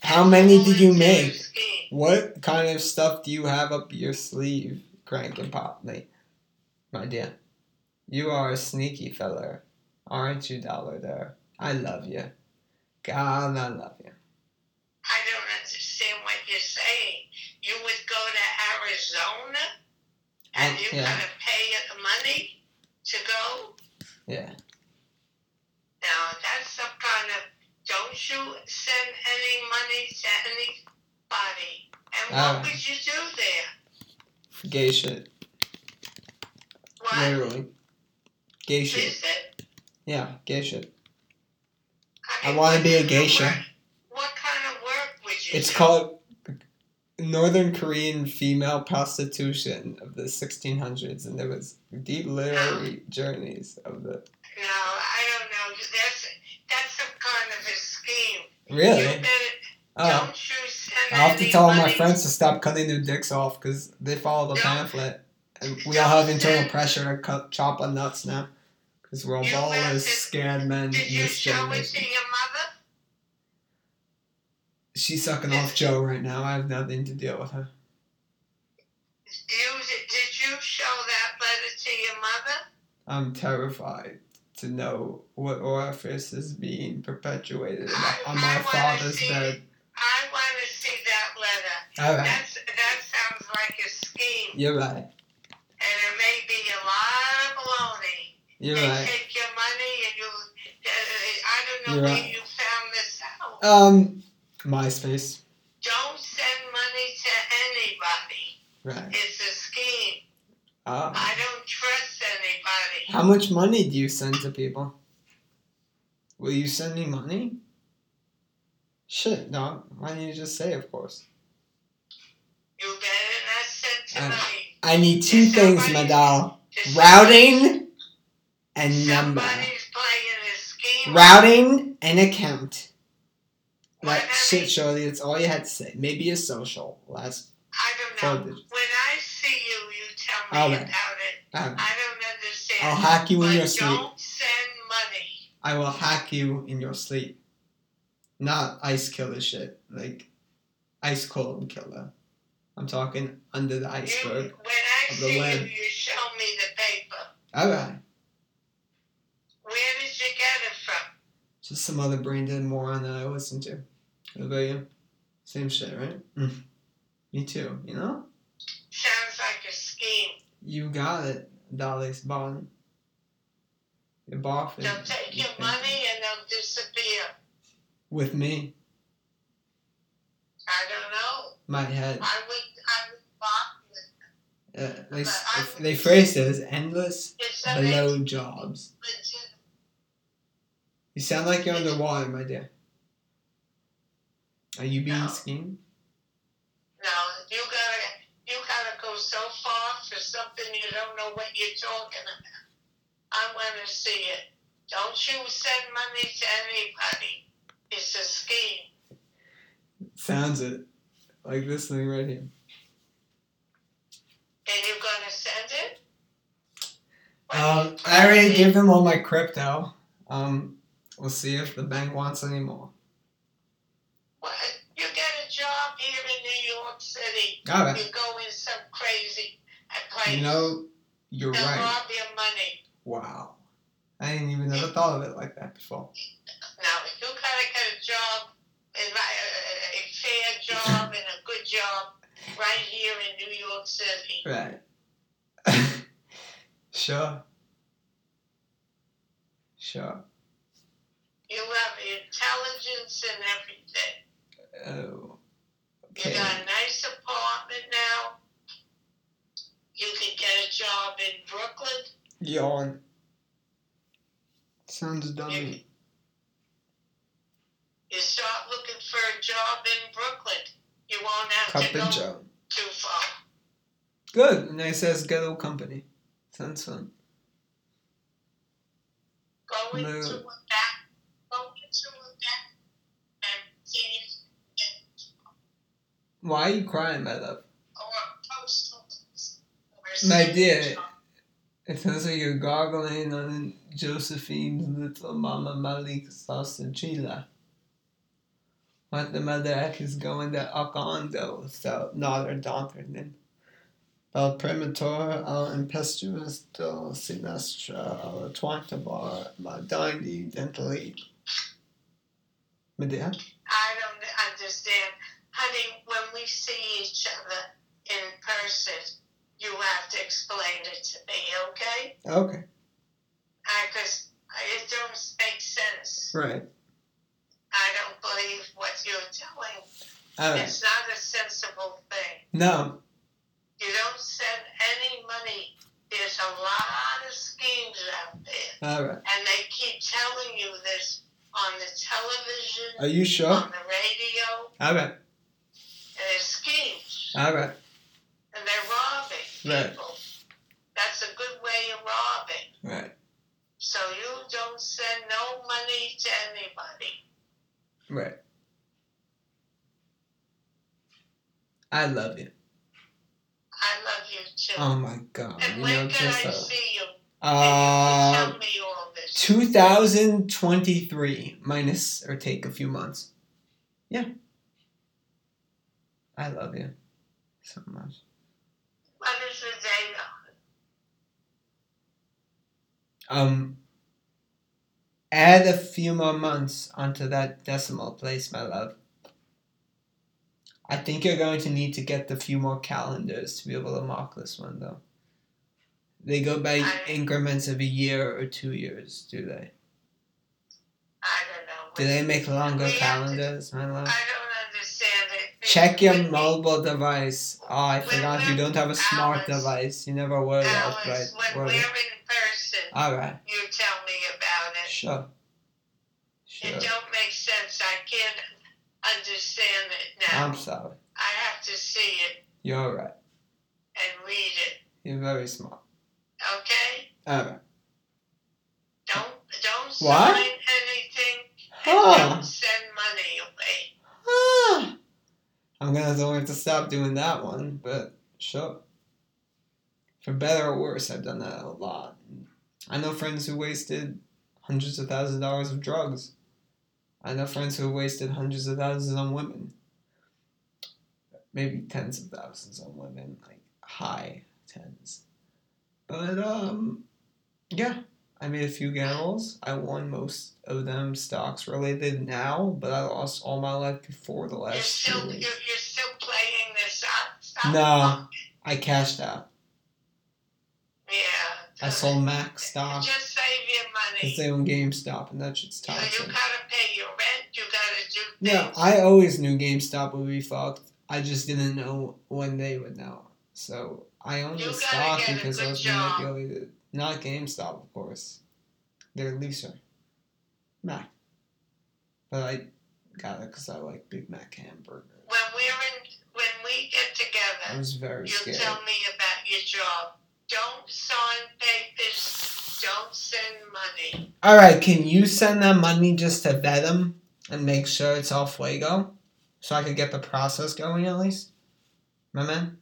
How many did you make? What kind of stuff do you have up your sleeve, Crank and Potley? My dear, you are a sneaky feller, aren't you, Dollar there? I love you. God, I love you. I don't understand what you're saying. You would go to Arizona and Oh, you yeah. gotta pay money to go? Yeah. Now that's some kind of. Don't you send any money to anybody? And what Alright. would you do there? Gay shit, What literally. Gay shit. is it? Yeah, gay shit. I mean, wanna be a geisha. work- What kind of work would you It's do? called Northern Korean female prostitution of the 1600s, and there was deep literary journeys of the. No, I don't know that's some kind of a scheme. You Really? Oh, don't you send I'll have to tell all my friends to stop cutting their dicks off because they follow the Don't- pamphlet, and we all have internal pressure to cut chop on nuts now, because we're all ballers, scared men in Did you this show it generation. to your mother? She's sucking off Joe right now. I have nothing to deal with her. You, did you show that letter to your mother? I'm terrified to know what orifice is being perpetuated on my father's see- bed. I want to see that letter. All right, That's that sounds like a scheme, you're right. and it may be a lot of baloney. You're they right. take your money, and you. Uh, I don't know You're where right. you found this out. Um, MySpace. don't send money to anybody. Right. It's a scheme. Uh, I don't. How much money do you send to people? Will you send me money? Shit, dog. Why didn't you just say, of course? You better not send to money. I need two Yes, things, my doll. Routing and number. Somebody's playing a scheme. Routing and account. That shit? Shorty. That's all you had to say. Maybe a social. Last I don't know. When I see you, you tell me right. about it. Um, I don't understand. I'll hack you in your sleep. don't send money. I will hack you in your sleep. Not ice killer shit. Like ice cold killer. I'm talking under the You, iceberg. when I of the see you, land. you show me the paper. Alright. Where did you get it from? Just some other brain dead moron that I listen to. What about you? Same shit, right? Mm. Me too, you know? Sounds like a scheme. You got it, Dolly's bond. You're boffing. They'll take your money and they'll disappear. With me, I don't know. my head. I would, I would it. Uh, they, they phrased it as endless below jobs. legit. You sound like you're underwater, my dear. Are you being No. schemed? No, you gotta, you gotta go so far for something you don't know what you're talking about. I wanna see it. Don't you send money to anybody. It's a scheme. Sounds it. Like this thing right here. And you're gonna send it? Um, I already gave them all my crypto. Um, we'll see if the bank wants any more. What? You get a job here in New York City. You go in some crazy place. You know, you're They'll right. rob your money. Wow. I didn't even ever thought of it like that before. Now, if you gotta get a job, a, a, uh, uh, a fair job and a good job right here in New York City, Right. sure. Sure. you have intelligence and everything. Oh. Okay. You got a nice apartment now. You can get a job in Brooklyn. Yawn. Sounds dummy. You start looking for a job in Brooklyn. You won't have Cup to go Joe. too far. Good. Nice ass ghetto company. Sounds fun. Go into No. a back, go into a back, and see if Why are you crying, my love? or a post office. or My dear. It sounds like you're gargling on Josephine's little Mama Malik sausagilla. What the mother heck is going to Ocondo without Notre Dame? El primator al uh, impestuous do sinestra al uh, twantabar madini dentally. Medea? I don't understand. Honey, when we see each other in person, you have to explain it to me, okay? Okay. Because it don't make sense. Right. I don't believe what you're telling. Alright. It's not a sensible thing. No. You don't send any money. There's a lot of schemes out there. Alright. And they keep telling you this on the television, Are you sure? on the radio, Alright. and it's schemes. Alright. And they're robbing Right. people. That's a good way of robbing. Right. So you don't send no money to anybody. Right. I love you. I love you too. Oh my god. and You when know, can I uh, see you? uh, Tell me all this. 2023 minus or take a few months. Yeah. I love you so much. Is the date on? Um add a few more months onto that decimal place, my love. I think you're going to need to get the few more calendars to be able to mark this one though. They go by I- increments of a year or two years, do they? I don't know. Do they make longer have to- calendars, my love? I don't understand it. Check your mobile device. Oh, I forgot you don't have a smart device. You never were that right. when were in person, Alright, you tell me about it. sure. Sure. It don't make sense. I can't understand it now. I'm sorry. I have to see it You're right. and read it. You're very smart. Okay? Alright. Don't don't What? sign anything and Huh. don't send money. I'm gonna have to stop doing that one, but sure. For better or worse, I've done that a lot. I know friends who wasted hundreds of thousands of dollars of drugs I know friends who wasted hundreds of thousands on women. Maybe tens of thousands on women, like high tens. But um yeah, I made a few gambles. I won most of them stocks related now, but I lost all my life before the You're last still two you're, you're still playing this. Stop. No. I cashed out. Yeah. I sold Mac stock Just save your because money. they own GameStop, and that shit's You, you toxic. gotta pay your rent. You gotta do things. Yeah, I always knew GameStop would be fucked. I just didn't know when they would know. So I owned You the stock because I was manipulated. Not GameStop, of course. They're leaser. Mac. But I got it because I like Big Mac hamburgers. when we're in, when we get together, I was very you scared. tell me about your job. Don't sign papers. Don't send money. All right, can you send them money just to vet them and make sure it's all fuego, so I could get the process going at least? My man.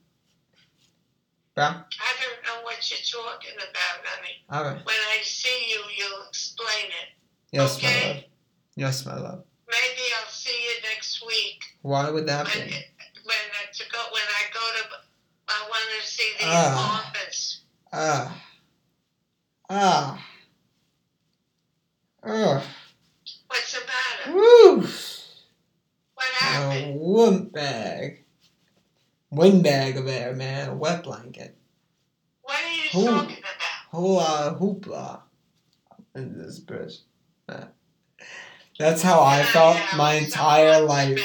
Bro. I what you're talking about, honey. All right. When I see you, you'll explain it. Yes, my love. Yes, my love. Maybe I'll see you next week. Why would that When be? when I, to go when I go to I want to see the Ah. office. Ah. Ah. Ugh. What's the matter? Woo. What A happened? wind bag. Wind bag of air, man. A wet blanket. What are you Who? talking about? Whole lot uh, hoopla uh, in this bridge. Uh, that's how I felt my entire life.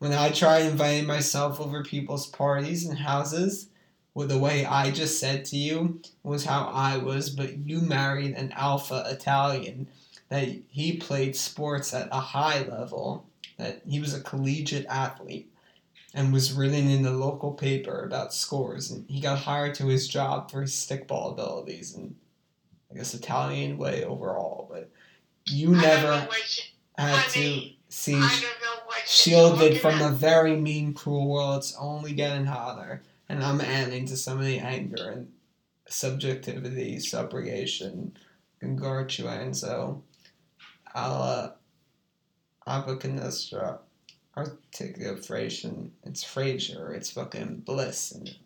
when I tried inviting myself over people's parties and houses, well, the way I just said to you was how I was, but you married an alpha Italian that he played sports at a high level, that he was a collegiate athlete, and was written in the local paper about scores, and he got hired to his job for his stickball abilities and I guess Italian way overall, but you never had to see I don't know what you're shielded from a about. very mean, cruel world. It's only getting hotter, and I'm adding to some of the anger and subjectivity, subrogation, and gargantuan. So, I'll uh, articulation. It's Fraser. It's fucking bliss and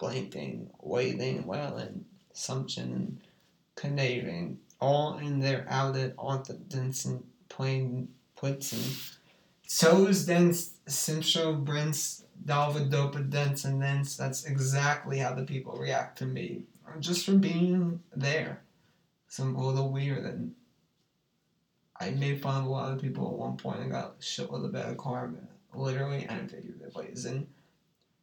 blanking, waiting, wailing, assumption, conniving. all in their outed confidence and plain puts and Toes dents, Simsho Brents, Dalvadopa dents and thence. That's exactly how the people react to me. Just for being there. Some a little weird and I made fun of a lot of people at one point and got shit with a bad karma. Literally and figuratively. As in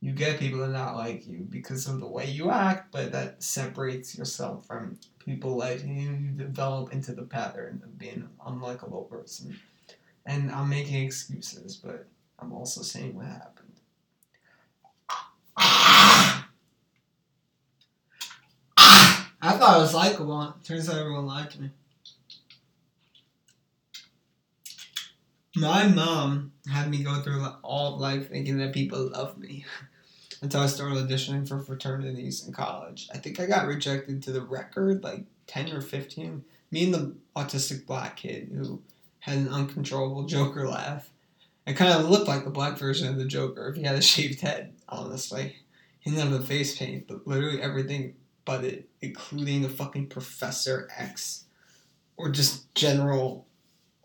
you get people that not like you because of the way you act, but that separates yourself from people like you. You develop into the pattern of being an unlikable person. And I'm making excuses, but I'm also saying what happened. I thought I was likable. Turns out everyone liked me. My mom had me go through all of life thinking that people love me until I started auditioning for fraternities in college. I think I got rejected to the record like 10 or 15. Me and the autistic black kid who had an uncontrollable Joker laugh. It kind of looked like the black version of the Joker if he had a shaved head, honestly. He didn't have the face paint, but literally everything but it, including the fucking Professor X. Or just general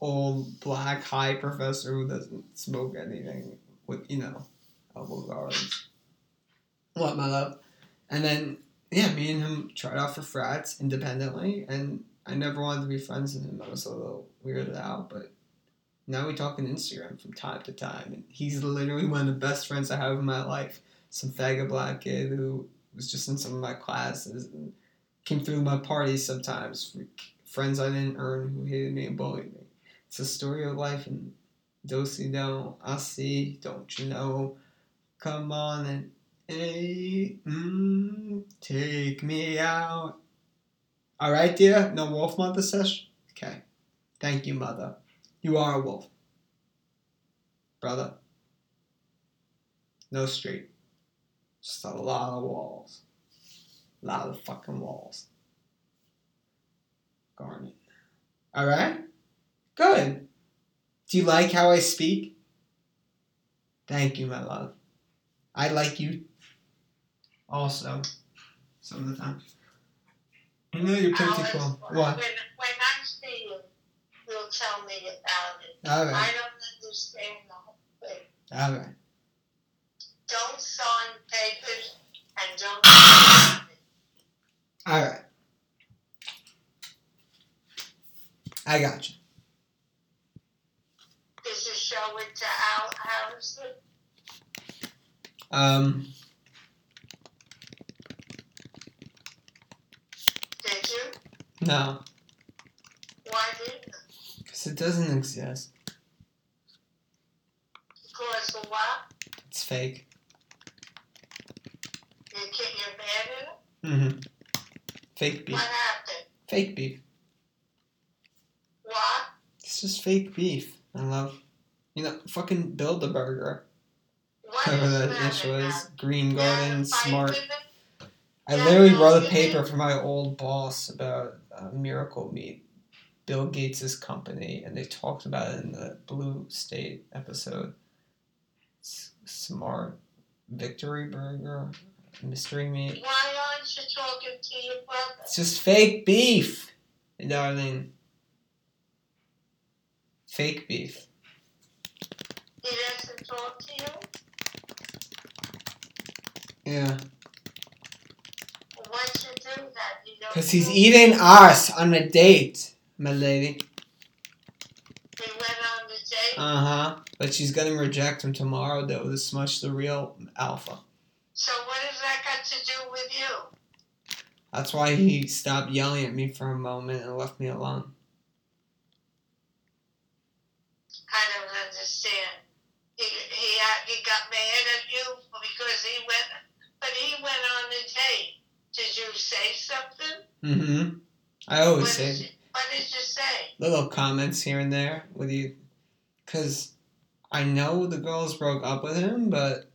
old black high professor who doesn't smoke anything with, you know, elbow guards. What, my love? And then, yeah, me and him tried out for frats independently, and I never wanted to be friends with him. I was a little weirded out, but now we talk on Instagram from time to time, and he's literally one of the best friends I have in my life. Some faggot black kid who was just in some of my classes and came through my parties sometimes. Friends I didn't earn who hated me and bullied me. It's a story of life, and do-si do, I see, don't you know? Come on and hey, mm, take me out. All right, dear. No wolf mother sesh. Okay. Thank you, mother. You are a wolf, brother. No street. Just a lot of walls. A lot of fucking walls. Garnet. All right. Good. Do you like how I speak? Thank you, my love. I like you also. Some of the time. You know you're pretty cool. When, What? when I see you, you'll tell me about it. Alright. I don't understand the whole thing. Alright. Don't sign papers and don't. Alright. I got you. Did you show it to Al Harrison? Um, Did you? no. Why didn't? Because it doesn't exist. Because of what? It's fake. You can't, mad at him? Mm-hmm. Fake beef. What happened? Fake beef. What? It's just fake beef. I love. You know, fucking build a burger. What Whatever is that that dish was. Green You had a Garden, smart. I literally wrote a paper for my old boss about uh, Miracle Meat, Bill Gates' company, and they talked about it in the Blue State episode. S- smart Victory Burger, Mystery Meat. Why aren't you talking to your brother? It's just fake beef, darling. Fake beef. He doesn't talk to you? Yeah. Why'd you do that? You Because he's eating us on a date, my lady. He went on the date? Uh huh. But she's gonna reject him tomorrow, though, to smush the real alpha. So what has that got to do with you? That's why he stopped yelling at me for a moment and left me alone. I don't understand. He he he got mad at you because he went, but he went on a date. Did you say something? Mm hmm. I always What did say you, what did you say? little comments here and there with you. Because I know the girls broke up with him, but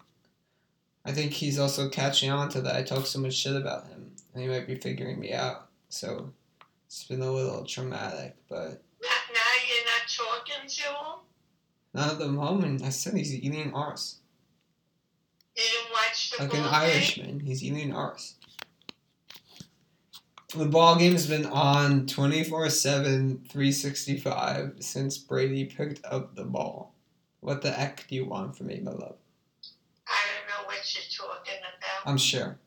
I think he's also catching on to that. I talk so much shit about him, and he might be figuring me out. So it's been a little traumatic, but Now, you're not talking to him. not at the moment. I said he's eating ours. You didn't watch like an? Irishman. He's eating arse. The ball game's been on 24 7, 365 since Brady picked up the ball. What the heck do you want from me, my love? I don't know what you're talking about. I'm sure.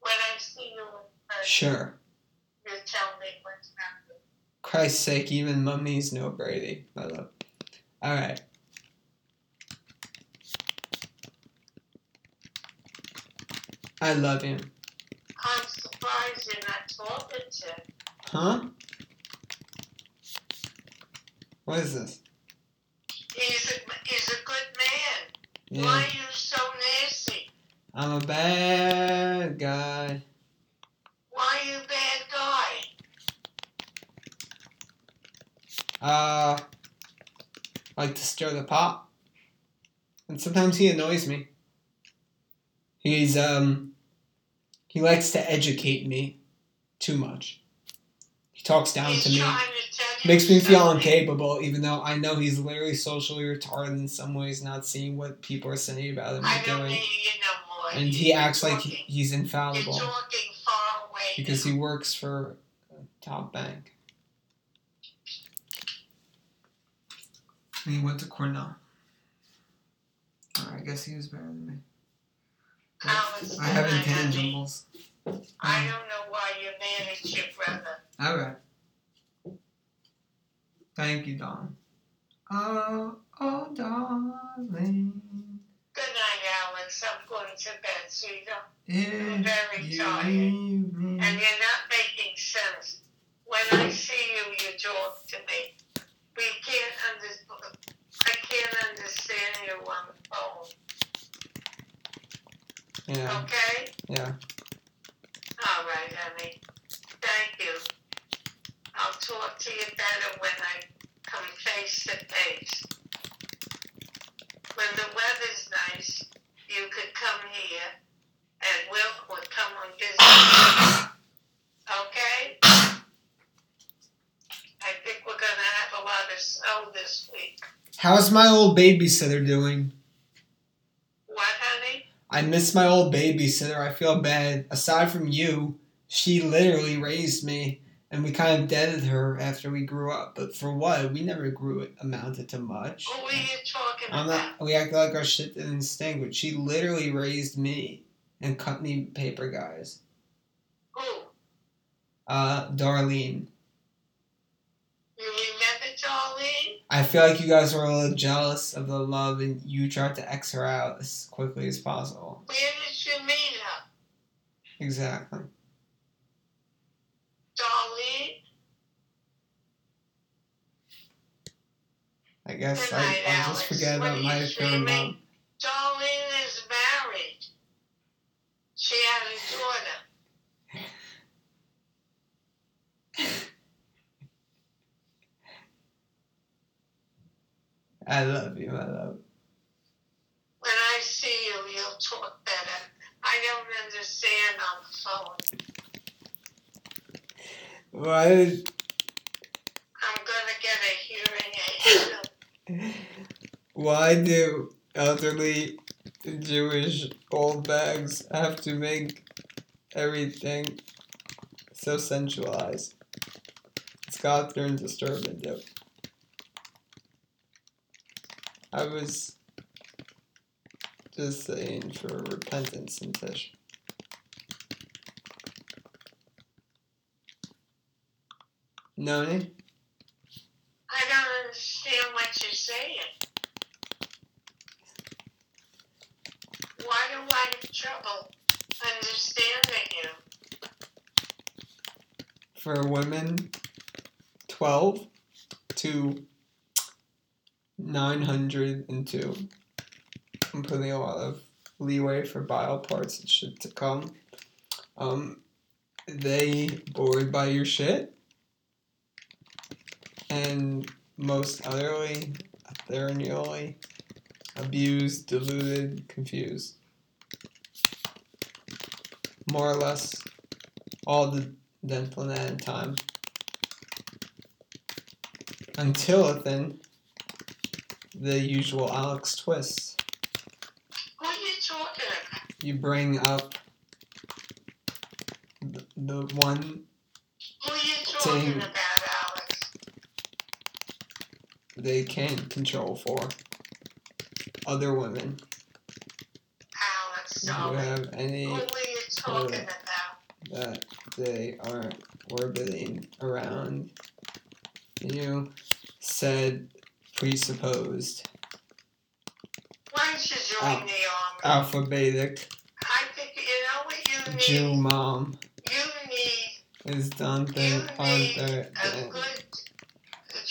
when I see you in Sure. you tell me what's happening. Christ's sake, even mummies know Brady, my love. Alright. I love him. I'm surprised you're not talking to him. Huh? What is this? He's a, he's a good man. Yeah. Why are you so nasty? I'm a bad guy. Why are you a bad guy? Uh, like to stir the pot. And sometimes he annoys me. He's, um, he likes to educate me too much. He talks down he's to me. to Makes me feel incapable, even though I know he's literally socially retarded in some ways, not seeing what people are saying about him I don't doing. need you no more. And he you're acts like talking- he- he's infallible You're far away. because now. he works for a top bank. And he went to Cornell. I guess he was better than me. Alice, I have intangibles. I don't know why you're mad your brother. Alright. Thank you, Don. Oh, oh, darling. Good night, Alex. I'm going to bed, sweetheart. If very you tired. And you're not making sense. When I see you, you talk to me. We can't understand. I can't understand you on the phone. Yeah, Okay? yeah. All right, honey. Thank you. I'll talk to you better when I come face to face. When the weather's nice, you could come here and we'll, we'll come and visit. Okay? I think we're gonna have a lot of snow this week. How's my old babysitter doing? What, honey? I miss my old babysitter. I feel bad. Aside from you, she literally raised me, and we kind of deaded her after we grew up. But for what? We never grew it amounted to much. Who are you talking I'm about? not. We act like our shit didn't stink, but she literally raised me and cut me paper guys. Who? Uh, Darlene. You remember Darlene? I feel like you guys were a little jealous of the love, and you tried to X her out as quickly as possible. Where did you meet her? Exactly. Dolly. I guess Good I, night, I'll just forget What about my dreaming? Darlene is married. She had a daughter. I love you, I love. When I see you, you'll talk better. I don't understand on the phone. Why did I'm gonna get a hearing aid. why do elderly Jewish old bags have to make everything so sensualized? It's got turned disturbing, yo. I was just saying for repentance and fish. Noni? I don't understand what you're saying. Why do I have trouble understanding you? for women 12 to 902 i'm putting a lot of leeway for bio parts and shit to come. Um they bored by your shit. And most utterly thoroughly abused deluded confused. More or less all the then planet in time. Until then, the usual Alex twist. Who are you talking about? You bring up the, the one Who are you talking Ting. about, Alex? they can't control for other women. Alex, Do you have any Who are you talking about? that they aren't orbiting around you? Said presupposed Why don't you join Al- the army? alphabetic I think you know what you need. Jew mom You need is done you thing on a good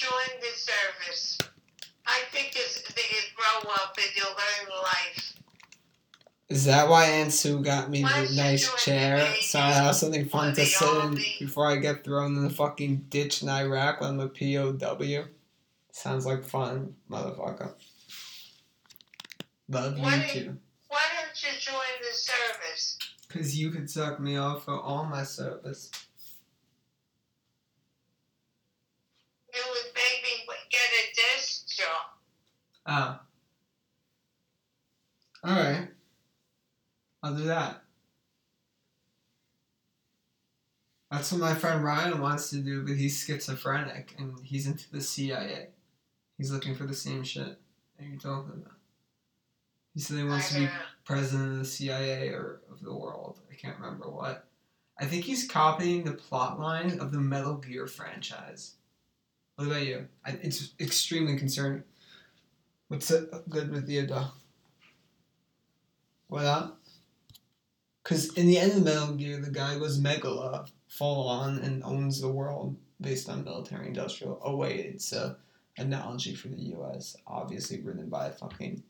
join the service. I think it's, that you grow up and you learn life. Is that why Aunt Sue got me Why the nice chair so I have something fun to sit in before I get thrown in the fucking ditch in Iraq when I'm a POW? Sounds like fun, motherfucker. Love you Why- too. Why don't you join the service? Cause you could suck me off for all my service. You would maybe get a desk job. Ah. Alright. I'll do that. That's what my friend Ryan wants to do, but he's schizophrenic and he's into the CIA. He's looking for the same shit that you're talking about. He said he wants to be president of the CIA or of the world. I can't remember what. I think he's copying the plot line of the Metal Gear franchise. What about you? I, it's extremely concerning. What's good with you, though? What up? Because in the end of Metal Gear, the guy was Megala, full on, and owns the world based on military industrial. Oh, wait, it's a analogy for the US, obviously written by a fucking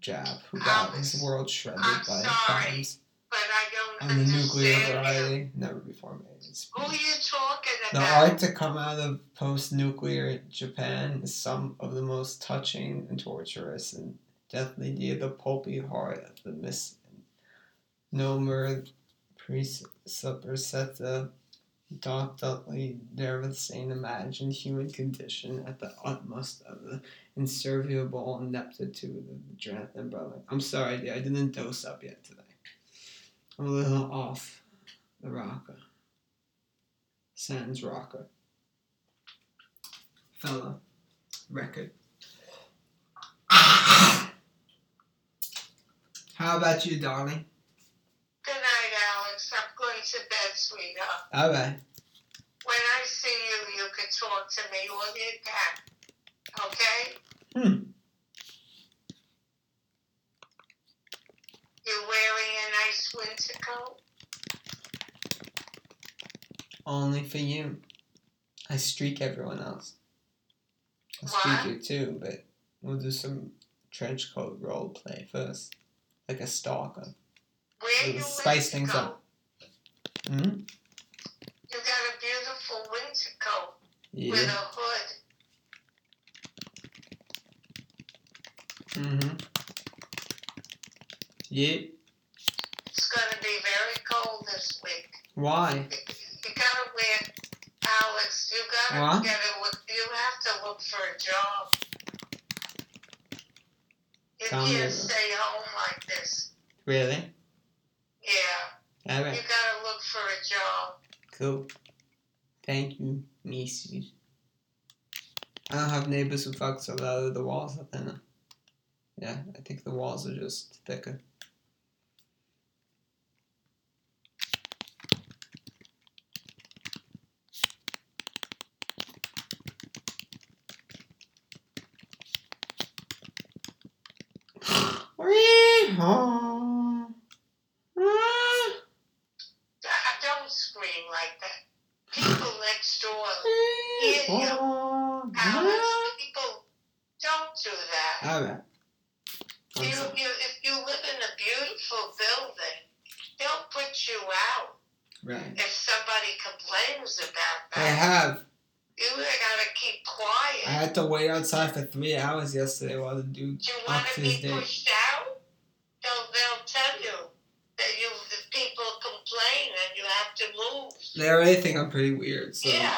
Jap who got his world shredded I'm by sorry. bombs But I don't on the nuclear variety. Never before made. It's Who are you talking the about? art to come out of post-nuclear Japan is some of the most touching and torturous and deathly near the pulpy heart of the misnomer presuperseta Doctorly devastating imagined human condition at the utmost of the inservible ineptitude of the Jonathan brother. I'm sorry, dear, I didn't dose up yet today. I'm a little off the rocker. Sans rocker. Fella. Record. How about you, darling? Good night, Alex. I'm going to bed, sweetheart. All right. When I see you, you can talk to me all you can. Okay? Hmm. You're wearing a nice winter coat? Only for you. I streak everyone else. I What? streak you too, but we'll do some trench coat role play first. Like a stalker. We'll spice things up. Hmm? You got a beautiful winter coat with Yeah. a hood. Mm-hmm. Yeah. It's going to be very cold this week. Why? You gotta wear, Alex. You gotta What? get a. You have to look for a job. You can't stay home like this. Really? Yeah, All you gotta look for a job. Cool. Thank you, nieces. I don't have neighbors who fuck so loud the walls up there. Yeah, I think the walls are just thicker. Uh, Don't scream like that. People next door oh, hear you. Alex, people don't do that. Alright. You, you, if you live in a beautiful building, they'll put you out Right. if somebody complains about that. I have. You gotta keep quiet. I had to wait outside for three hours yesterday while the dude Do you want to to his be day. pushed out? They'll, they'll tell you that you the people complain and you have to move. They already think I'm pretty weird, so Yeah,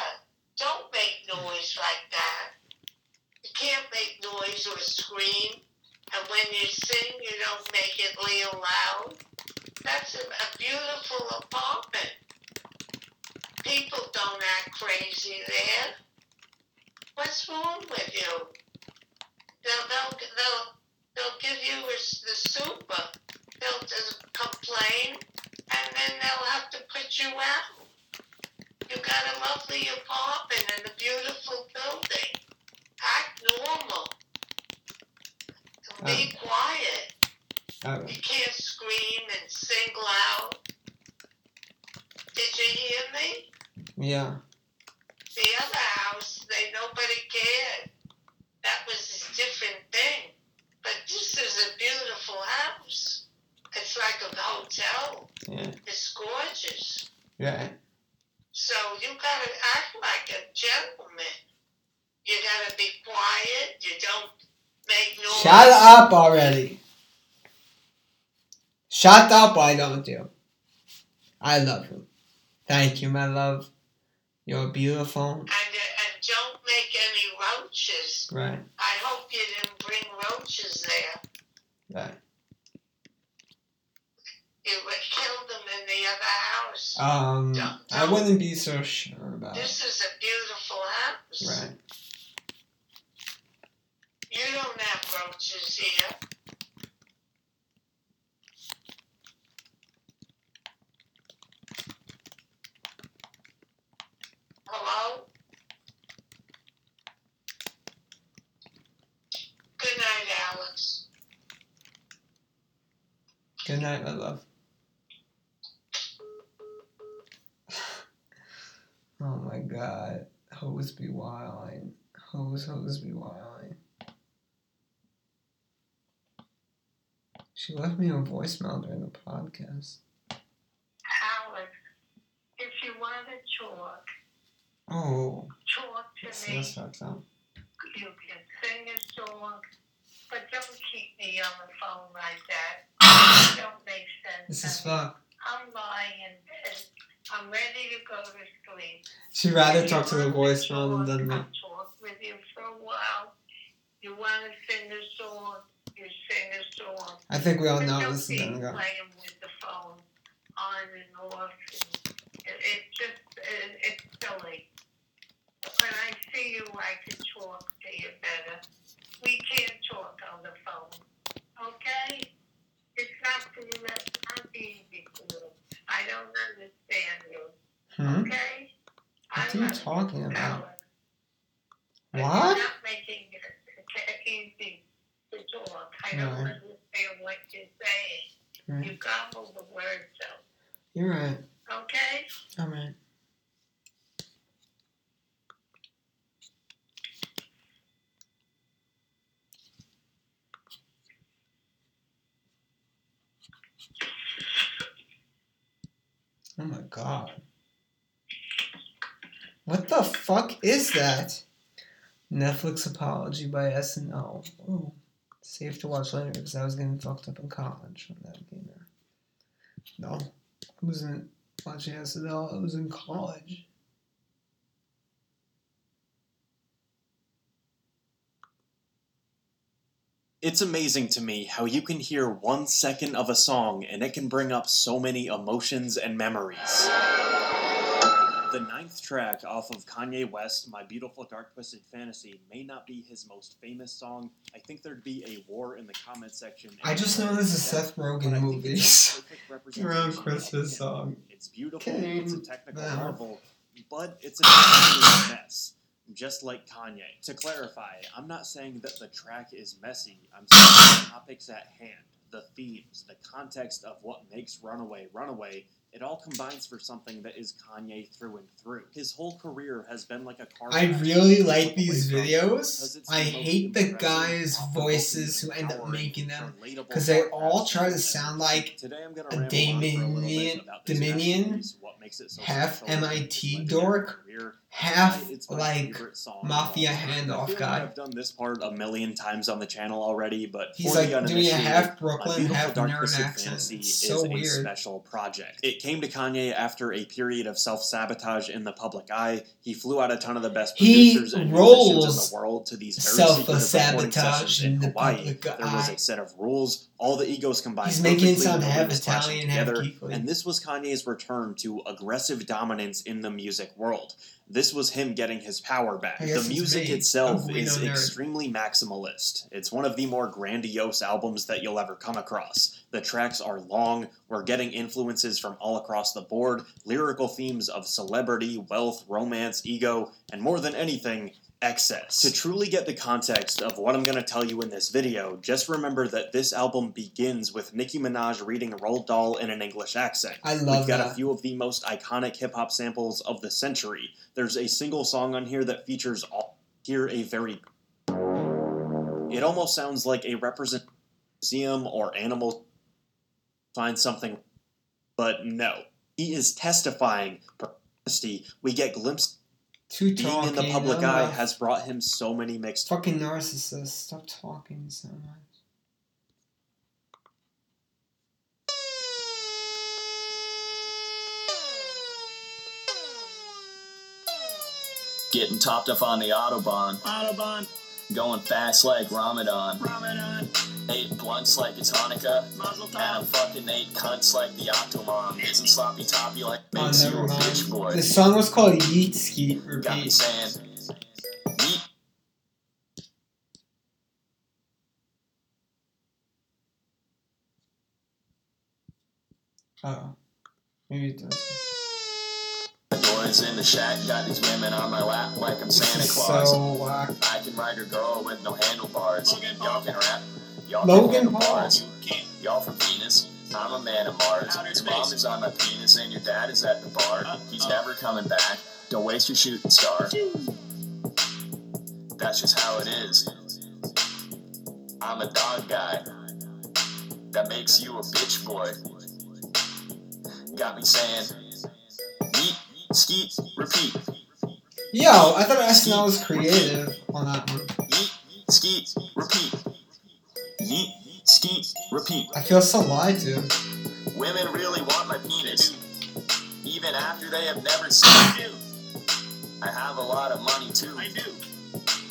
don't make noise like that. You can't make noise or scream, and when you sing, you don't make it real loud. That's a, a beautiful apartment. People don't act crazy there. What's wrong with you? They'll they'll they'll, they'll give you the super. They'll just complain, and then they'll have to put you out. You got a lovely apartment and a beautiful building. Act normal. Be uh, quiet. alright. You can't scream and sing loud. Did you hear me? Yeah. The other house, they nobody cared. That was a different thing. But this is a beautiful house. It's like a hotel. Yeah. It's gorgeous. Yeah. So you gotta act like a gentleman. You gotta be quiet. You don't make noise. Shut up already. Shut up, why don't you? I love you. Thank you, my love. You're beautiful. And, uh, and don't make any roaches. Right, I hope you didn't bring roaches there. right. You killed them in the other house. Um, Don't- I don't- wouldn't be so sure about it. this is a beautiful house. Right. You don't have roaches here. Hello? Good night, Alex. Good night, my love. Oh my god. Hose be wilding. Hose, hose be wilding. She left me a voicemail during the podcast. Alex, if you want to talk, Oh, talk to this, me. this sucks out. You can sing a song, but don't keep me on the phone like that. Don't make sense. This is fuck. I'm lying in bed I'm ready to go to sleep. She'd rather If talk to the voicemail than me. Talk with you for a while. You want to sing a song? You sing a song. I think we all know this is gonna go. playing with the phone on and off. And it, it's just it, it's silly. When I see you, I can talk to you better. We can't talk on the phone, okay? It's not it's not easy for you. I don't understand you, Hmm? okay? What are you talking about? What? You're not making it easy to talk. I don't Right. understand what you're saying. Right. You gobble the words out. You're right. Okay? I'm right. Oh my god. What the fuck is that? Netflix apology by SNL. Ooh. Safe to watch later because I was getting fucked up in college when that out. No. I wasn't watching SNL, I was in college. It's amazing to me how you can hear one second of a song and it can bring up so many emotions and memories. The ninth track off of Kanye West, My Beautiful Dark Twisted Fantasy, may not be his most famous song. I think there'd be a war in the comment section. I just know this is Seth Rogen I think movies. it's a perfect Around Christmas song. It's beautiful, Came it's a technical down. marvel, but it's a mess. Just like Kanye. To clarify, I'm not saying that the track is messy. I'm saying the topics at hand, the themes, the context of what makes Runaway Runaway, it all combines for something that is Kanye through and through. His whole career has been like a car I really like these videos. I hate the guys' voices who end up making them because they all try to sound like Today I'm gonna a ramble on for a little bit Dominion- Dominion, makes it so half MIT dork, half it's like mafia handoff guy. I've done this part a million times on the channel already, but He's like doing a half Brooklyn, half Dark nerd accent. Fantasy It's is so a weird. special project. It came to Kanye after a period of self-sabotage in the public eye. He flew out a ton of the best He producers and musicians in the world to these very secretive Self-sabotage sessions in in the Hawaii. public There was a set of rules. All the egos combined. He's making it sound half Italian, half together. And this was Kanye's return to aggressive dominance in the music world. This was him getting his power back. The music itself Guido is extremely maximalist. It's one of the more grandiose albums that you'll ever come across. The tracks are long, we're getting influences from all across the board, lyrical themes of celebrity, wealth, romance, ego, and more than anything, excess. To truly get the context of what I'm going to tell you in this video, just remember that this album begins with Nicki Minaj reading Roald Dahl in an English accent. I love We've got that. a few of the most iconic hip hop samples of the century. There's a single song on here that features all hear a very it almost sounds like a represent museum or animal find something but no. He is testifying. We get glimpses Too being talking. in the public I'm eye has brought him so many mixed fucking narcissist. Stop talking so much. Getting topped off on the Autobahn. Autobahn, Going fast like Ramadan. Ramadan, Eight blunts like it's Hanukkah. Mazel And I'm fucking eight cunts like the Octomom. Isn't sloppy toppy like Oh, you never a bitch mind. boy. This song was called Yeet Skeet Got me Repeat. saying, yeet. Oh. Maybe it does. Boys in the shack, got these women on my lap like I'm Santa Claus. so whack. I can ride a girl with no handlebars. Logan Y'all can rap. Y'all Logan can handle Paul. bars. Y'all from Venus. I'm a man of Mars. Outer Your space. mom is on my penis and your dad is at the bar. Uh, He's uh. never coming back. Don't waste your shooting star. That's just how it is. I'm a dog guy. That makes you a bitch boy. Got me saying, yeet, skeet, repeat. Yo, I thought SNL was creative on that one. Yeet, skeet, repeat. Yeet, skeet, repeat. I feel so lied to. Women really want my penis. Even even after they have never seen you. I have a lot of money too. I do.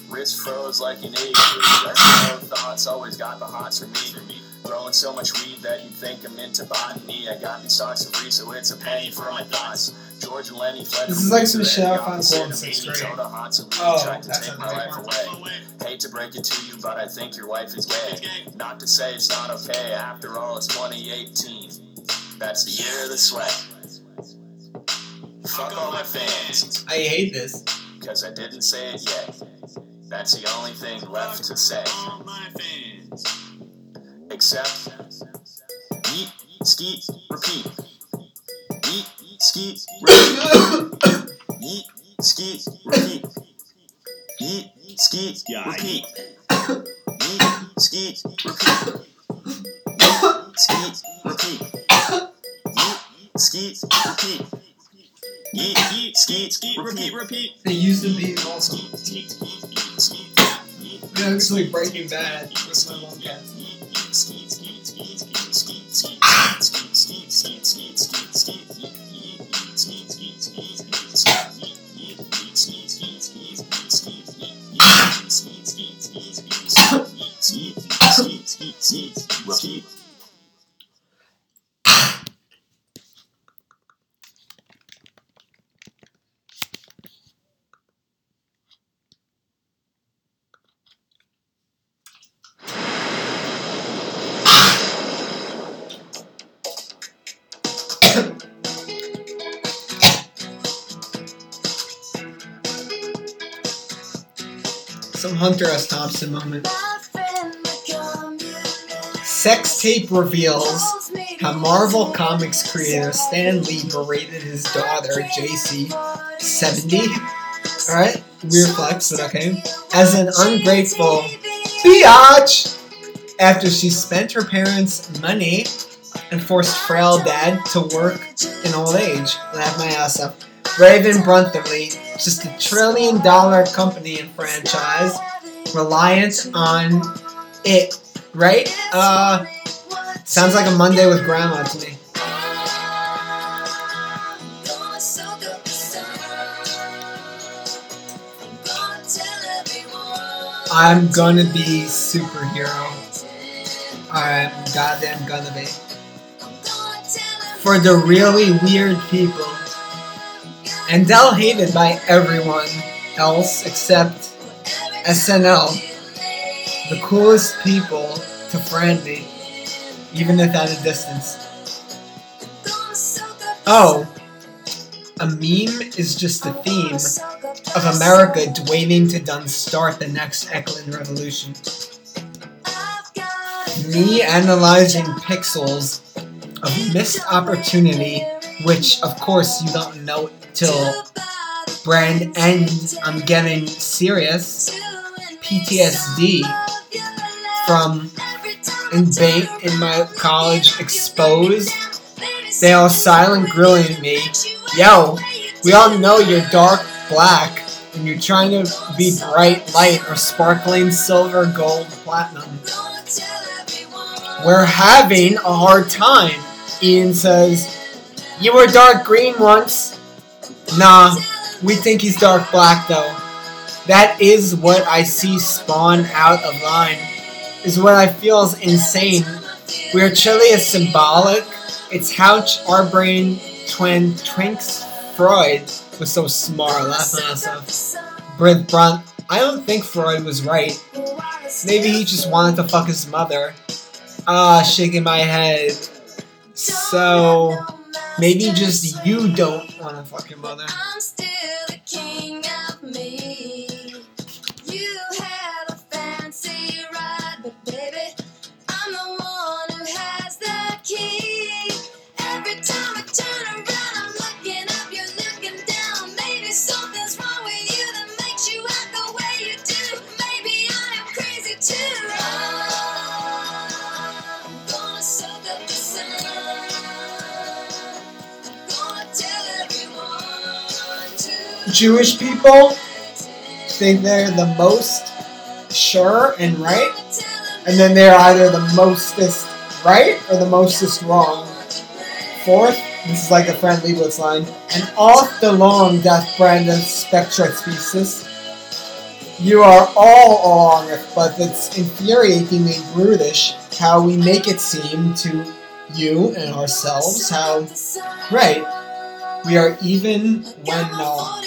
Wrist froze like an 82. SEO thoughts always got the hots for me. Growing so much weed that you'd think I'm into botany. I got these socks of free, so it's a penny for my thoughts. George and Lenny fled This is like some shit the I found opposite cool in of sixth me. grade. Told the hots Oh, tried to that's take my life far. away. Hate to break it to you, but I think your wife is gay. Not to say it's not okay, after all, it's 2018. That's the year of the sweat. Fuck all my fans, I hate this. cause I didn't say it yet. That's the only thing left to say. All my fans. Except, eat, skeet, repeat. Eat, skeet, repeat. Eat, skeet, repeat. Eat, skeet, Yeah, I- repeat. Eat, skeet, repeat. Eat, skeet, repeat. Eat, skeet, repeat. Eat, Eat, skeet, Skeet, repeat, repeat. They used to be also. Skeet, skeet, skeet, skeet, skeet. It looks like Breaking Bad with my mom Hunter S. Thompson moment. Sex tape reveals how Marvel Comics creator Stan Lee berated his daughter, JC, 70. Alright, weird flex, but okay. As an ungrateful biatch after she spent her parents' money and forced frail dad to work in old age. Laugh my ass off. Raven Brunthely, just a trillion dollar company and franchise, reliant on it, right? Uh, sounds like a Monday with grandma to me. I'm gonna be superhero. I'm goddamn gonna be. For the really weird people. And Dell hated by everyone else except SNL. The coolest people to friend me, even if at a distance. Oh, a meme is just the theme of America waiting to done start the next Eklund revolution. Me analyzing pixels of missed opportunity, which of course you don't know till brand ends. I'm getting serious PTSD from in in my college exposed. They all silent grilling me. Yo, we all know you're dark black and you're trying to be bright light or sparkling silver, gold, platinum. We're having a hard time. Ian says, You were dark green once. Nah, we think he's dark black though. That is what I see spawn out of line. Is what I feel is insane. Where chili is symbolic, it's how our brain twin twinks Freud was so smart. Laughing at myself. Brit Brunt, I don't think Freud was right. Maybe he just wanted to fuck his mother. Ah, shaking my head. So, maybe just you don't want to fuck your mother. Jewish people think they're the most sure and right, and then they're either the mostest right or the mostest wrong. Fourth, This is like a friendly Leibowitz line. And off the long death brand of spectra species. You are all along it, but it's infuriatingly brutish how we make it seem to you and ourselves how right we are even when uh,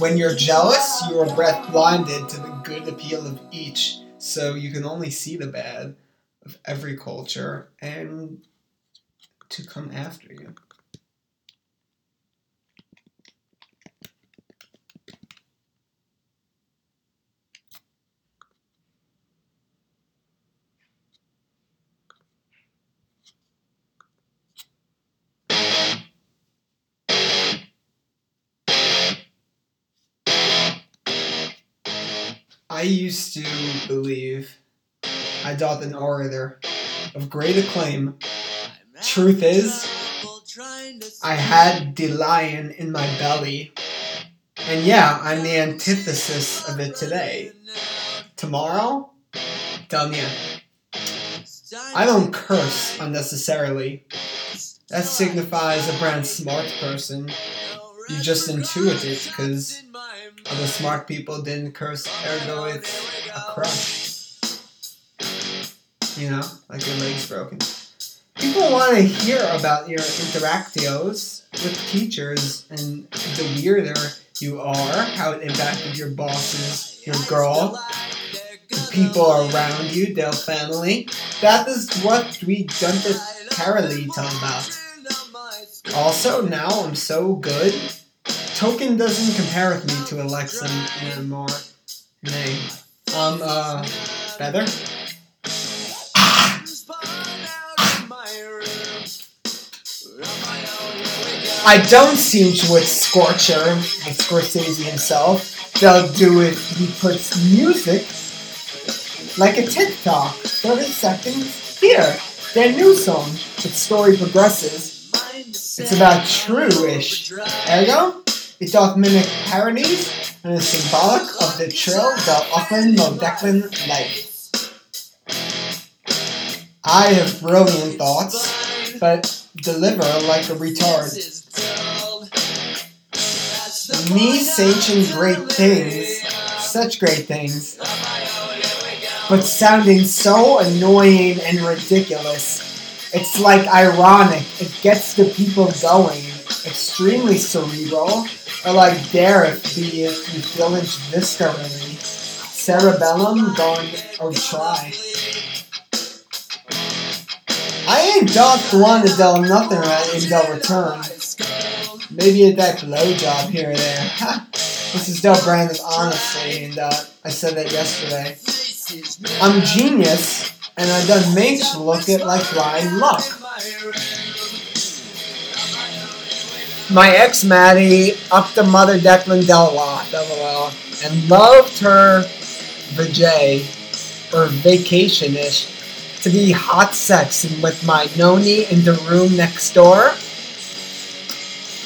when you're jealous you are breath blinded to the good appeal of each so you can only see the bad of every culture and to come after you I used to believe I doth an orator of great acclaim. Truth is, I had the lion in my belly. And yeah, I'm the antithesis of it today. Tomorrow, done yet. I don't curse unnecessarily. That signifies a brand smart person. You just intuit it because other smart people didn't curse, ergo it's a crush. You know, like your leg's broken. People want to hear about your interactios with teachers and the weirder you are, how it impacted your bosses, your girl, the people around you, their family. That is what we Carolee talk about. Also, now I'm so good. Token doesn't compare with me to Alexa anymore. Nay. Um, uh, Feather? I don't seem to with Scorcher, with Scorsese himself. They'll do it, he puts music like a TikTok. 30 seconds. Here, their new song. the story progresses. It's about true-ish. Ergo, it doth mimic parodies and is symbolic of the trill the Auckland Modeclan life. I have brilliant thoughts, but deliver like a retard. Me saying great things, such great things, but sounding so annoying and ridiculous. It's like ironic. It gets the people going. Extremely cerebral, or like Derek, it you village viscerally. Cerebellum going or try. I ain't doth one to del nothing right in del return. Maybe a that blowjob here or there. this is Del Brandon, honestly, and uh, I said that yesterday. I'm genius, and I done makes look it like blind luck. My ex Maddie up the mother Declan Del and loved her vajay or vacation ish to be hot sexing with my noni in the room next door.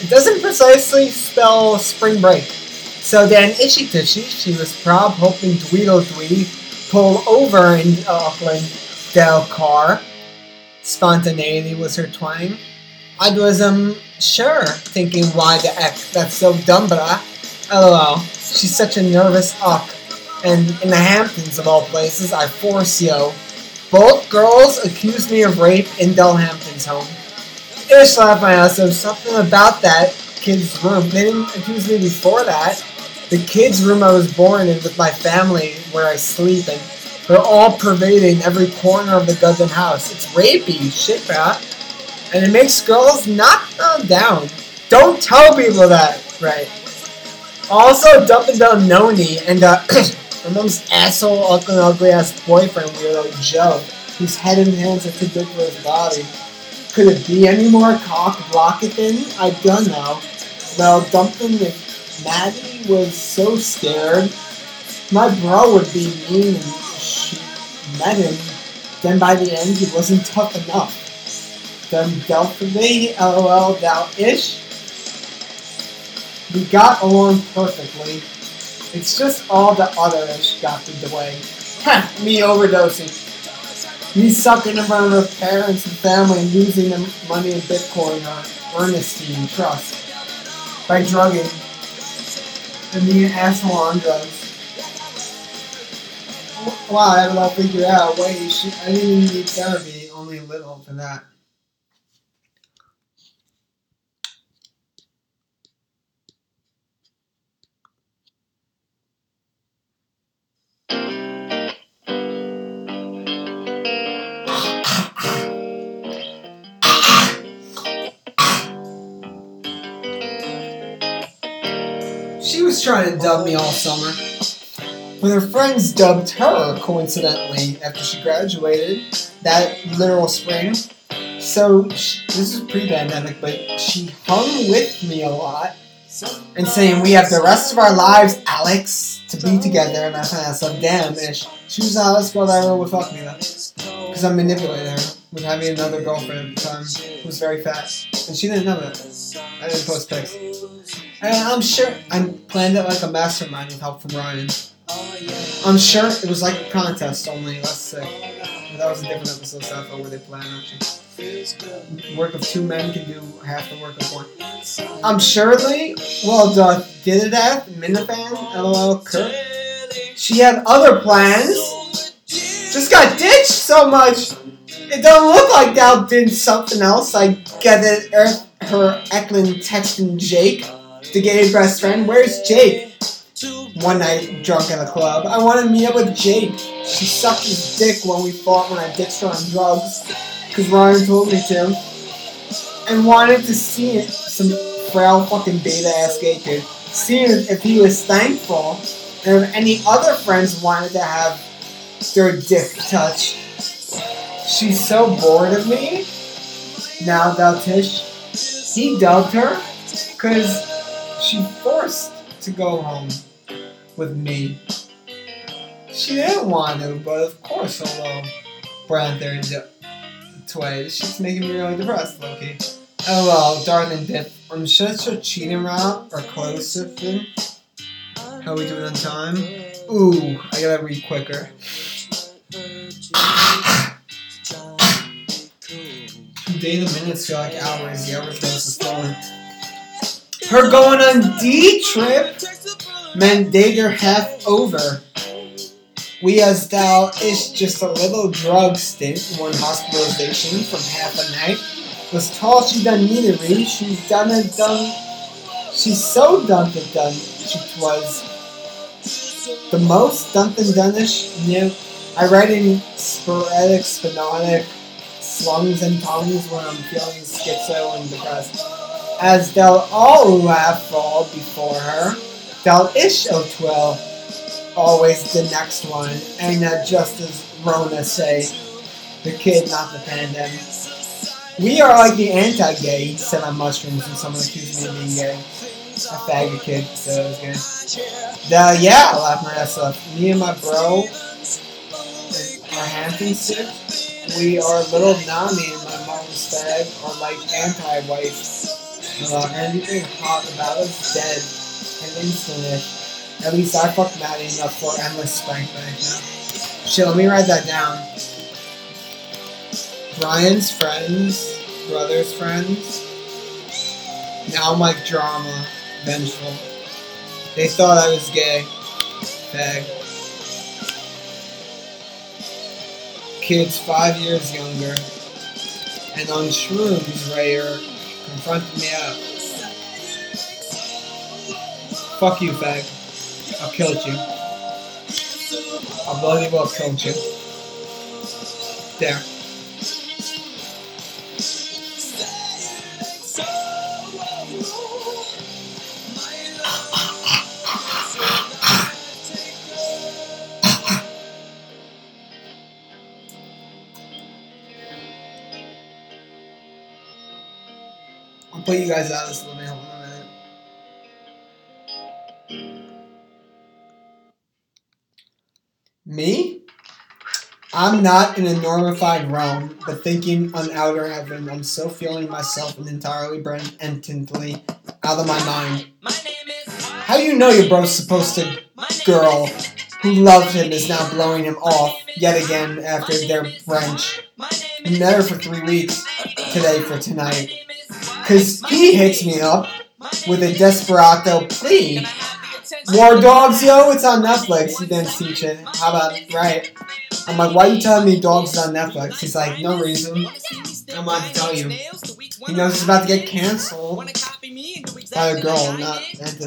It doesn't precisely spell spring break. So then Ishy Tishy, she was prob hoping Tweedledee pull over in Auckland Del car. Spontaneity was her twang. I was um sure thinking why the heck that's so dumb brah. LOL. She's such a nervous uck. And in the Hamptons of all places, I force you. Both girls accused me of rape in Del Hampton's home. Ish slapped my ass. There was something about that kid's room. They didn't accuse me before that. The kid's room I was born in with my family where I sleep and they're all pervading every corner of the goddamn house. It's rapey, shit, bruh. And it makes girls knock them down. Don't tell people that, right? Also, dumping down Noni and uh, her mom's asshole, ugly, ugly ass boyfriend, weirdo Joe, whose head and hands are too big for his body. Could it be any more cock than? I don't know. Well, dumping if Maddie was so scared, my bro would be mean and she met him. Then by the end, he wasn't tough enough. Then dealt for me, lol, thou ish. We got along perfectly. It's just all the other ish got in the way. Me overdosing. Me sucking in front of parents and family and losing them money in Bitcoin or Ernestine Trust by drugging and being an asshole on drugs. Wow, I all figured out. Wait, I didn't need therapy, only a little for that. She was trying to dub me all summer. When her friends dubbed her, coincidentally, after she graduated that literal spring. So, sh this is pre pandemic, but she hung with me a lot and saying, We have the rest of our lives, Alex, to be together. And I of said, Damn, ish. She was the hottest girl that ever would fuck me, though. Because I manipulated her with having another girlfriend um, at the time who was very fat. And she didn't know that. I didn't post pics. And I'm sure I planned it like a mastermind with help from Ryan. I'm sure it was like a contest, only less sick. But that was a different episode of Seinfeld where they plan actually. Work of two men can do half the work of one. I'm surely, well, the uh, did it at Minifan, lol. She had other plans. Just got ditched so much. It don't look like Dal did something else. I get it. Er, her, Eklund texting Jake, the gay best friend. Where's Jake? One night, drunk at a club. I want to meet up with Jake. She sucked his dick when we fought when I ditched her on drugs because Ron told me to, and wanted to see it, some frail fucking beta ass gay kid, see if he was thankful, and if any other friends wanted to have their dick touch. She's so bored of me. Now thou Tish, he dubbed her, cause she forced to go home with me. She didn't want to, but of course, hello, uh, Brown 30 toys. She's making me really depressed, Loki. Oh well, darling Dip. I'm sure it's her cheating route or clothes sifting. How are we doing on time? Ooh, I gotta read quicker. Day the minutes feel like hours. The hours goes is falling. Her going on D trip meant they are half over. We as thou is just a little drug stint, one hospitalization from half a night. Was tall she done neither read, she's done and done. She's so done and done, she was. The most done and done-ish, new. I write in sporadic, spinotic slungs and tongues when I'm feeling schizo and depressed. As they'll all laugh fall before her, they'll ish o oh twelve, always the next one, and not just as Rona say, the kid, not the pandemic. We are like the anti-gay, he said on mushrooms and someone accused me of being gay. A faggot kid said I was good. The, yeah, I laughed my ass off. Me and my bro, our Hampton sick, we are little Nami and my mom's fag are like anti-wife. Uh, anything hot about us dead and instant At least I fucked Maddie enough for endless spank bank now. Shit, let me write that down. Brian's friends, brother's friends. Now I'm like drama, vengeful. They thought I was gay. Fag. Kids five years younger. And on shrooms, Rayer confronted me out. Fuck you, fag. I'll kill you. I'll bloody well kill you. There. I'll put you guys out of this. Me? I'm not in a normified realm, but thinking on outer heaven, I'm so feeling myself and entirely brand entently out of my mind. How do you know your bro's supposed to girl who loved him, is now blowing him off yet again after their met her for three weeks today for tonight. Cause he hits me up with a desperado plea. War Dogs, yo, it's on Netflix. You didn't see it. How about right? I'm like, why are you telling me Dogs is on Netflix? He's like, no reason. I'm about to tell you. He knows he's about to get canceled by a girl, not Anthony.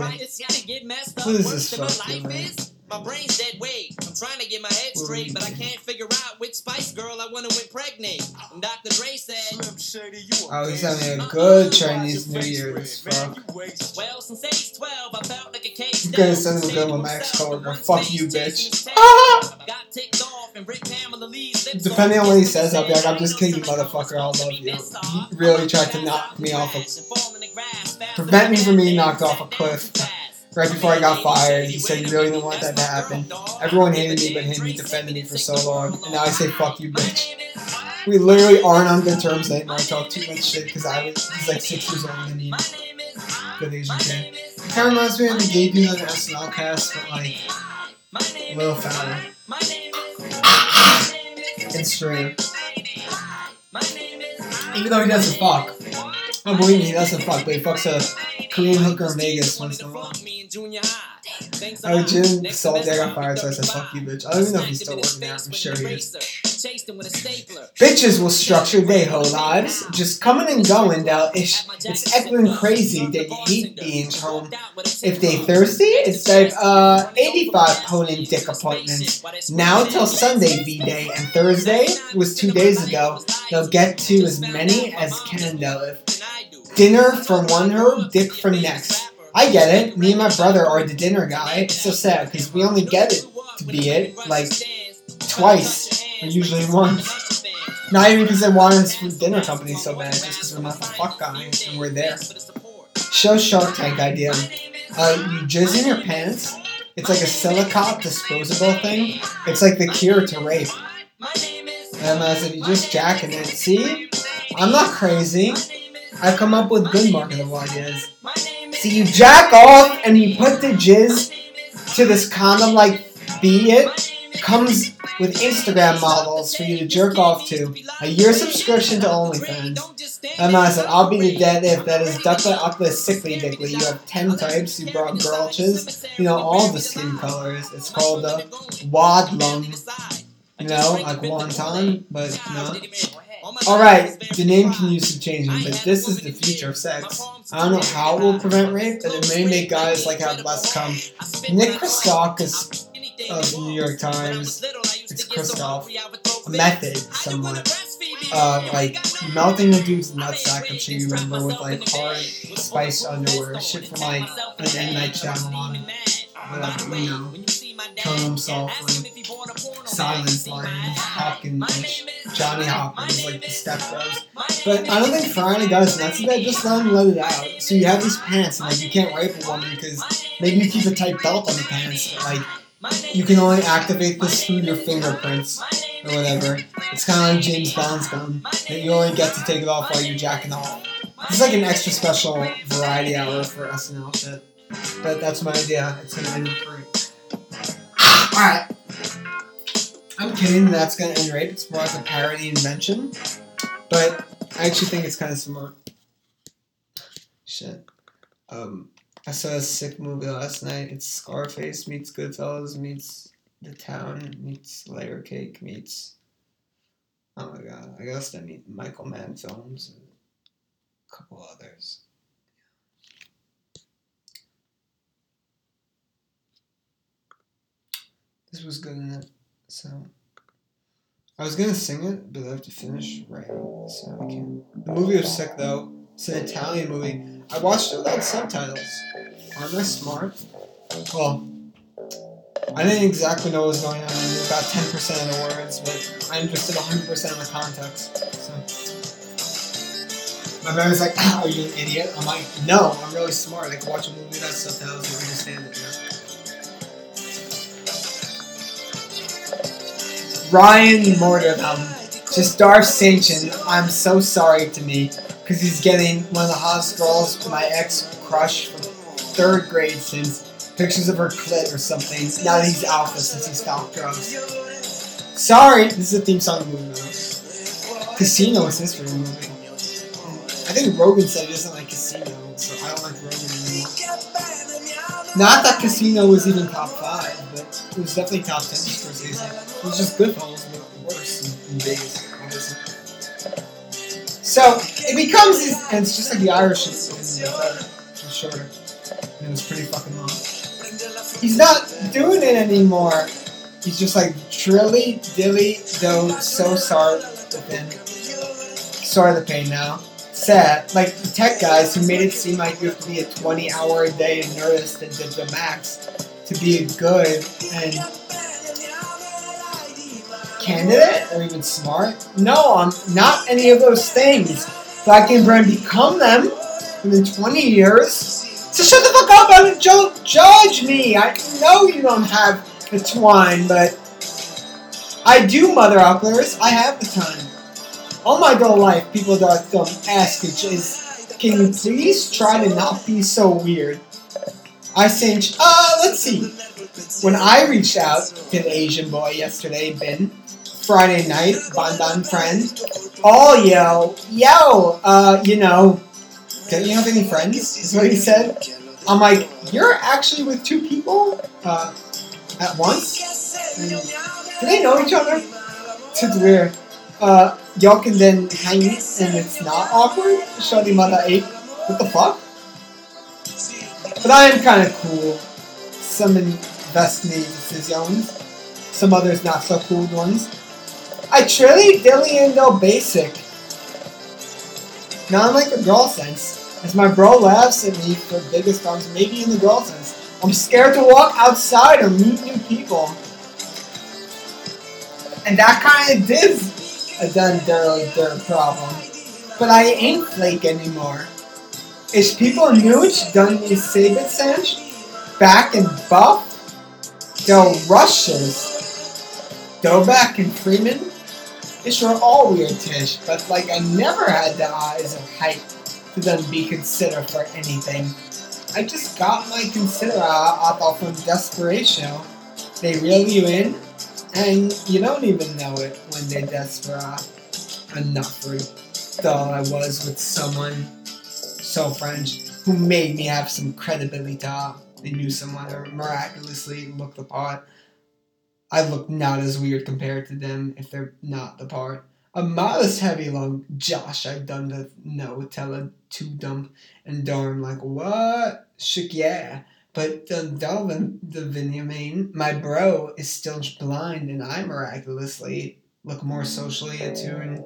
What is this fuck, man? My brain's dead weight. I'm trying to get my head What are you straight, but I can't figure out which Spice Girl I want to impregnate. And Dr. Dre said, Slim Shady, you Oh, he's having a uh-uh, good Chinese New Year. This fuck. Well, since age 12, I felt like a case. I'm gonna send him a good one, my ex-coworker. Fuck you, bitch. Got ticked off and Rick Pamela Lee's lips Depending on what he says, I'll be like, I'm just kidding, motherfucker. I'll love you. He really tried to knock me off a cliff. prevent me from being knocked off a cliff. Right before I got fired, he said he really didn't want that to happen. Everyone hated me but him. He defended me for so long. And now I say, fuck you, bitch. We literally aren't on good terms anymore. I talk too much shit because I was, he's like six years older than me. Good Asian kid. It kind of reminds me of the gay dude on the SNL cast, but like a little fatter. And straighter. Even though he doesn't fuck. Oh, believe me, he doesn't fuck, but he fucks a Korean hooker in Vegas once in a while. Oh, Jim saw that I got fired, so I said, fuck you, bitch. I don't even know if he's still working there. I'm sure he is. Bitches will structure their whole lives. Just coming and going, though. It's, it's echoing crazy that you hate being home. If they thirsty, it's like uh 85 pony dick appointments. Now till Sunday V-Day, and Thursday was two days ago. They'll get to as many as can, though. If dinner for one herb, dick for next. I get it. Me and my brother are the dinner guy. It's so sad because we only get it to be it like twice, or usually once. Not even because they want us dinner company so bad, just because we're not the fuck guy and we're there. Show Shark Tank idea. Uh, you jizz in your pants. It's like a silicone disposable thing. It's like the cure to rape. And I said, you just jack in it. See? I'm not crazy. I come up with good marketable ideas. See, you jack off and you put the jizz to this condom like be it. Comes with Instagram models for you to jerk off to. A year subscription to OnlyFans. And I said, I'll be the dead if that is duckla upla sickly dickly. You have 10 types, you brought girlches, you know, all the skin colors. It's called the Wadlum, you know, like wonton, but no. Alright, the name can use some changing, but this is the future of sex. I don't know how it will prevent rape, but it may make guys like have less cum. Nick Christakis of the New York Times, it's Christoph, a method somewhat. Uh, like melting the dude's nutsack, I'm sure you remember, with like hard spiced underwear, shit from like an M Night Shyamalan, whatever, you know, killing him softly, silence lines, Hopkins, Johnny Hopkins, like the step bros. But I don't think a guy's nuts is bad, just let him let it out. So you have these pants, and like you can't rape a woman because maybe you keep a tight belt on the pants, but like you can only activate this through your fingerprints or whatever. It's kind of like James Bond's gun, that you only get to take it off while you're jacking off. It's like an extra special variety hour for SNL shit. But that's my idea. It's gonna end in free. Alright. I'm kidding, that's gonna end rape. It's more like a parody invention. But I actually think it's kind of smart. Shit. Um, I saw a sick movie last night. It's Scarface meets Goodfellas meets The Town meets Layer Cake meets. Oh my god! I guess I meet Michael Mann films and a couple others. This was good it. So I was gonna sing it, but I have to finish writing, so I can't. The movie was sick though. It's an Italian movie. I watched it without subtitles. Aren't I smart? Well, I didn't exactly know what was going on. I knew about 10% of the words, but I understood 100% of the context. So. My brother's like, "Ah, Are you an idiot? I'm like, No, I'm really smart. I can watch a movie without subtitles and understand it. Ryan Morderham, just Darth Sanchin, I'm so sorry to me because he's getting one of the hottest girls, my ex crush from third grade since pictures of her clit or something. Now that he's alpha since he stopped drugs. Sorry, this is a theme song movie now. Casino is his favorite movie. I think Rogan said he doesn't like Casino, so I don't like Rogan anymore. Not that Casino was even top five, it was definitely top ten for season. It was just Goodfellas, but worse in, Vegas, obviously. So it becomes, and it's just like the Irish is, shorter, and it was pretty fucking long. He's not doing it anymore. He's just like drilly dilly do so sorry. Sorry the pain now. Sad. Like the tech guys who made it seem like you have to be a 20 hour a day nerdist and did the max to be a good and candidate or even smart. No, I'm not any of those things. But I can brand become them within 20 years. So shut the fuck up and don't judge me. I know you don't have the twine, but I do, mother ucklers. I have the time. All my adult life, people that don't ask is, can you please try to not be so weird? I think, uh, let's see. When I reached out to the Asian boy yesterday, Ben, Friday night, Bon Bon friend, all yo, yo, uh, you know, don't you have any friends? Is what he said. I'm like, you're actually with two people uh, at once? And do they know each other? It's weird. Uh, y'all can then hang and it's not awkward? Shawty mother ape. What the fuck? But I am kind of cool. Some invest me decisions. Some others not so cool ones. I truly dilly and no basic. Not in like a girl sense. As my bro laughs at me for biggest dogs, maybe in the girl sense. I'm scared to walk outside or meet new people. And that kind of is a uh, done their, their problem. But I ain't flake anymore. Is people nuge done me sabit sanch? Back and buff? Del rushes. Dobak and Freeman? It's were all weird tish, but like I never had the eyes of hype to then be considered for anything. I just got my consider off from desperation. They reel you in, and you don't even know it when they desperate. Enough for thought I was with someone so French who made me have some credibility. They knew someone or miraculously looked the part. I look not as weird compared to them if they're not the part. A modest heavy lung Josh I done the no, tell a two dump and darn like what? Shook yeah. But the Delvin the Vinyamin, my bro, is still blind and I miraculously look more socially attuned.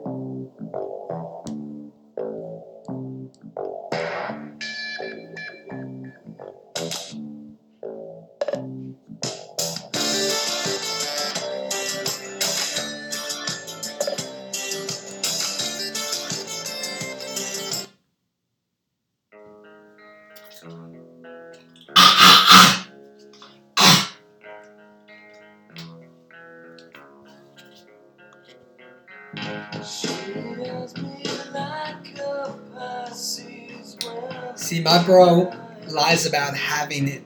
See, my bro lies about having it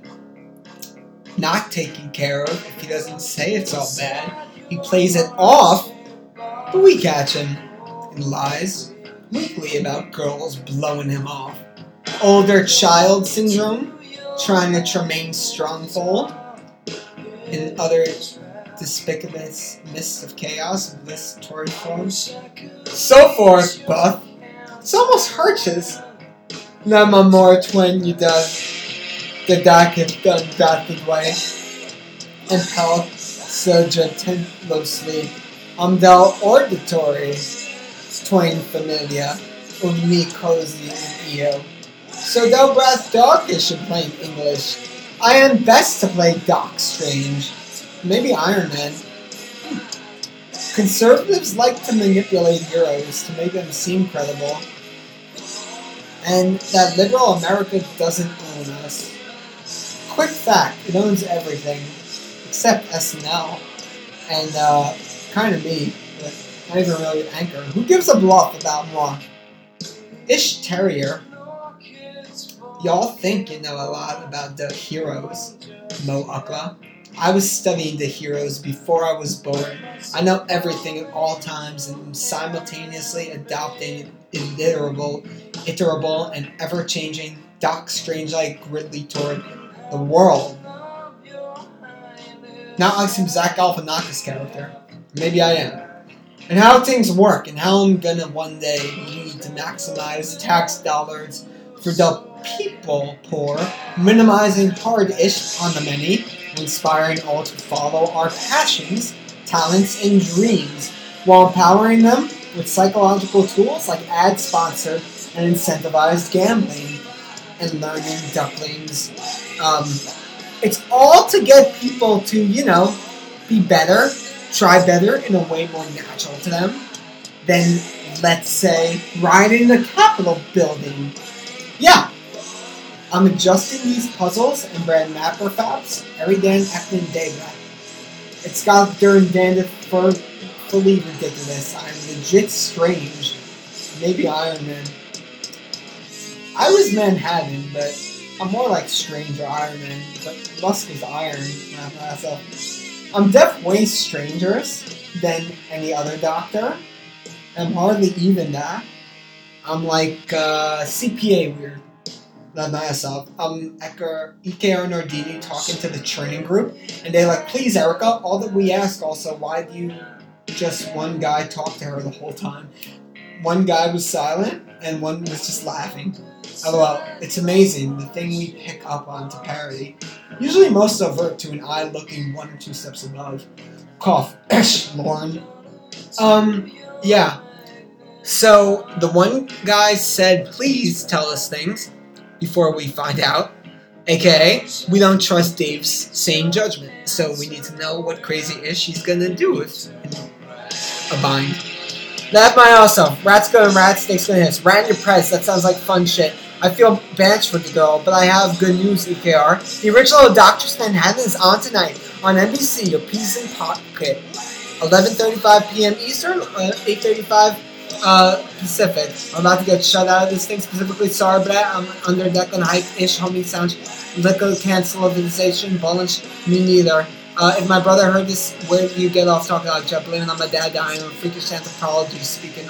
not taken care of. If he doesn't say it's all bad, he plays it off, but we catch him. He lies weakly about girls blowing him off. Older child syndrome, trying to remain stronghold, and other despicabous mists of chaos, bliss toward forms. So forth, but it's almost hurts. Nama more twin you does the dark and done darkened way. And health gentilosely um thou auditory twain familia um me cozy and eo. So thou breath darkish in plain English. I am best to play Doc Strange. Maybe Iron Man. Conservatives like to manipulate heroes to make them seem credible. And that liberal America doesn't own us. Quick fact, it owns everything. Except SNL. And, uh, kinda me. But not even really Anchor. Who gives a bluff about moi? Ish Terrier. y'all think you know a lot about the heroes, Mo Akla. I was studying the heroes before I was born. I know everything at all times and am simultaneously adopting an iterable and ever-changing Doc Strange-like Gridley toward the world. Not like some Zach Galifianakis character. Maybe I am. And how things work, and how I'm gonna one day need to maximize tax dollars for the people poor, minimizing hard-ish on the many, inspiring all to follow our passions, talents, and dreams, while empowering them with psychological tools like ad sponsored and incentivized gambling and learning ducklings. Um, it's all to get people to, you know, be better, try better in a way more natural to them than, let's say, riding the Capitol building. Yeah, I'm adjusting these puzzles and brand mapper fabs every day and day. It's got during Dandith for fully ridiculous. I'm legit strange. Maybe Iron Man. I was Manhattan, but I'm more like Stranger Iron Man. But Musk is Iron. So I'm definitely way strangers than any other doctor. I'm hardly even that. I'm like uh, CPA weird. Not myself. I'm Eker, EKR Nordini talking to the training group, and they're like, "Please, Erica, all that we ask. Also, why do you just one guy talk to her the whole time? One guy was silent, and one was just laughing. LOL. It's amazing the thing we pick up on to parody. Usually, most overt to an eye looking one or two steps above. Cough. Lauren. Um, yeah. So the one guy said, "Please tell us things." before we find out. AKA, we don't trust Dave's sane judgment, so we need to know what crazy ish he's gonna do if a bind. That my also. Rats go and rats, snakes go and hits. Rat in your press, that sounds like fun shit. I feel banished for the girl, but I have good news, EKR. The original Doctor's Manhattan is on tonight on NBC, your peas in pocket. 11.35 p.m. Eastern, uh, 8.35 uh, Pacific. I'm about to get shut out of this thing specifically. Sorry, but I'm under deck on hype ish. Homie sounds liquor cancelization. Bullish. Me neither. Uh, if my brother heard this, where do you get off talking about jet blaming on my dad dying or freakish anthropology speaking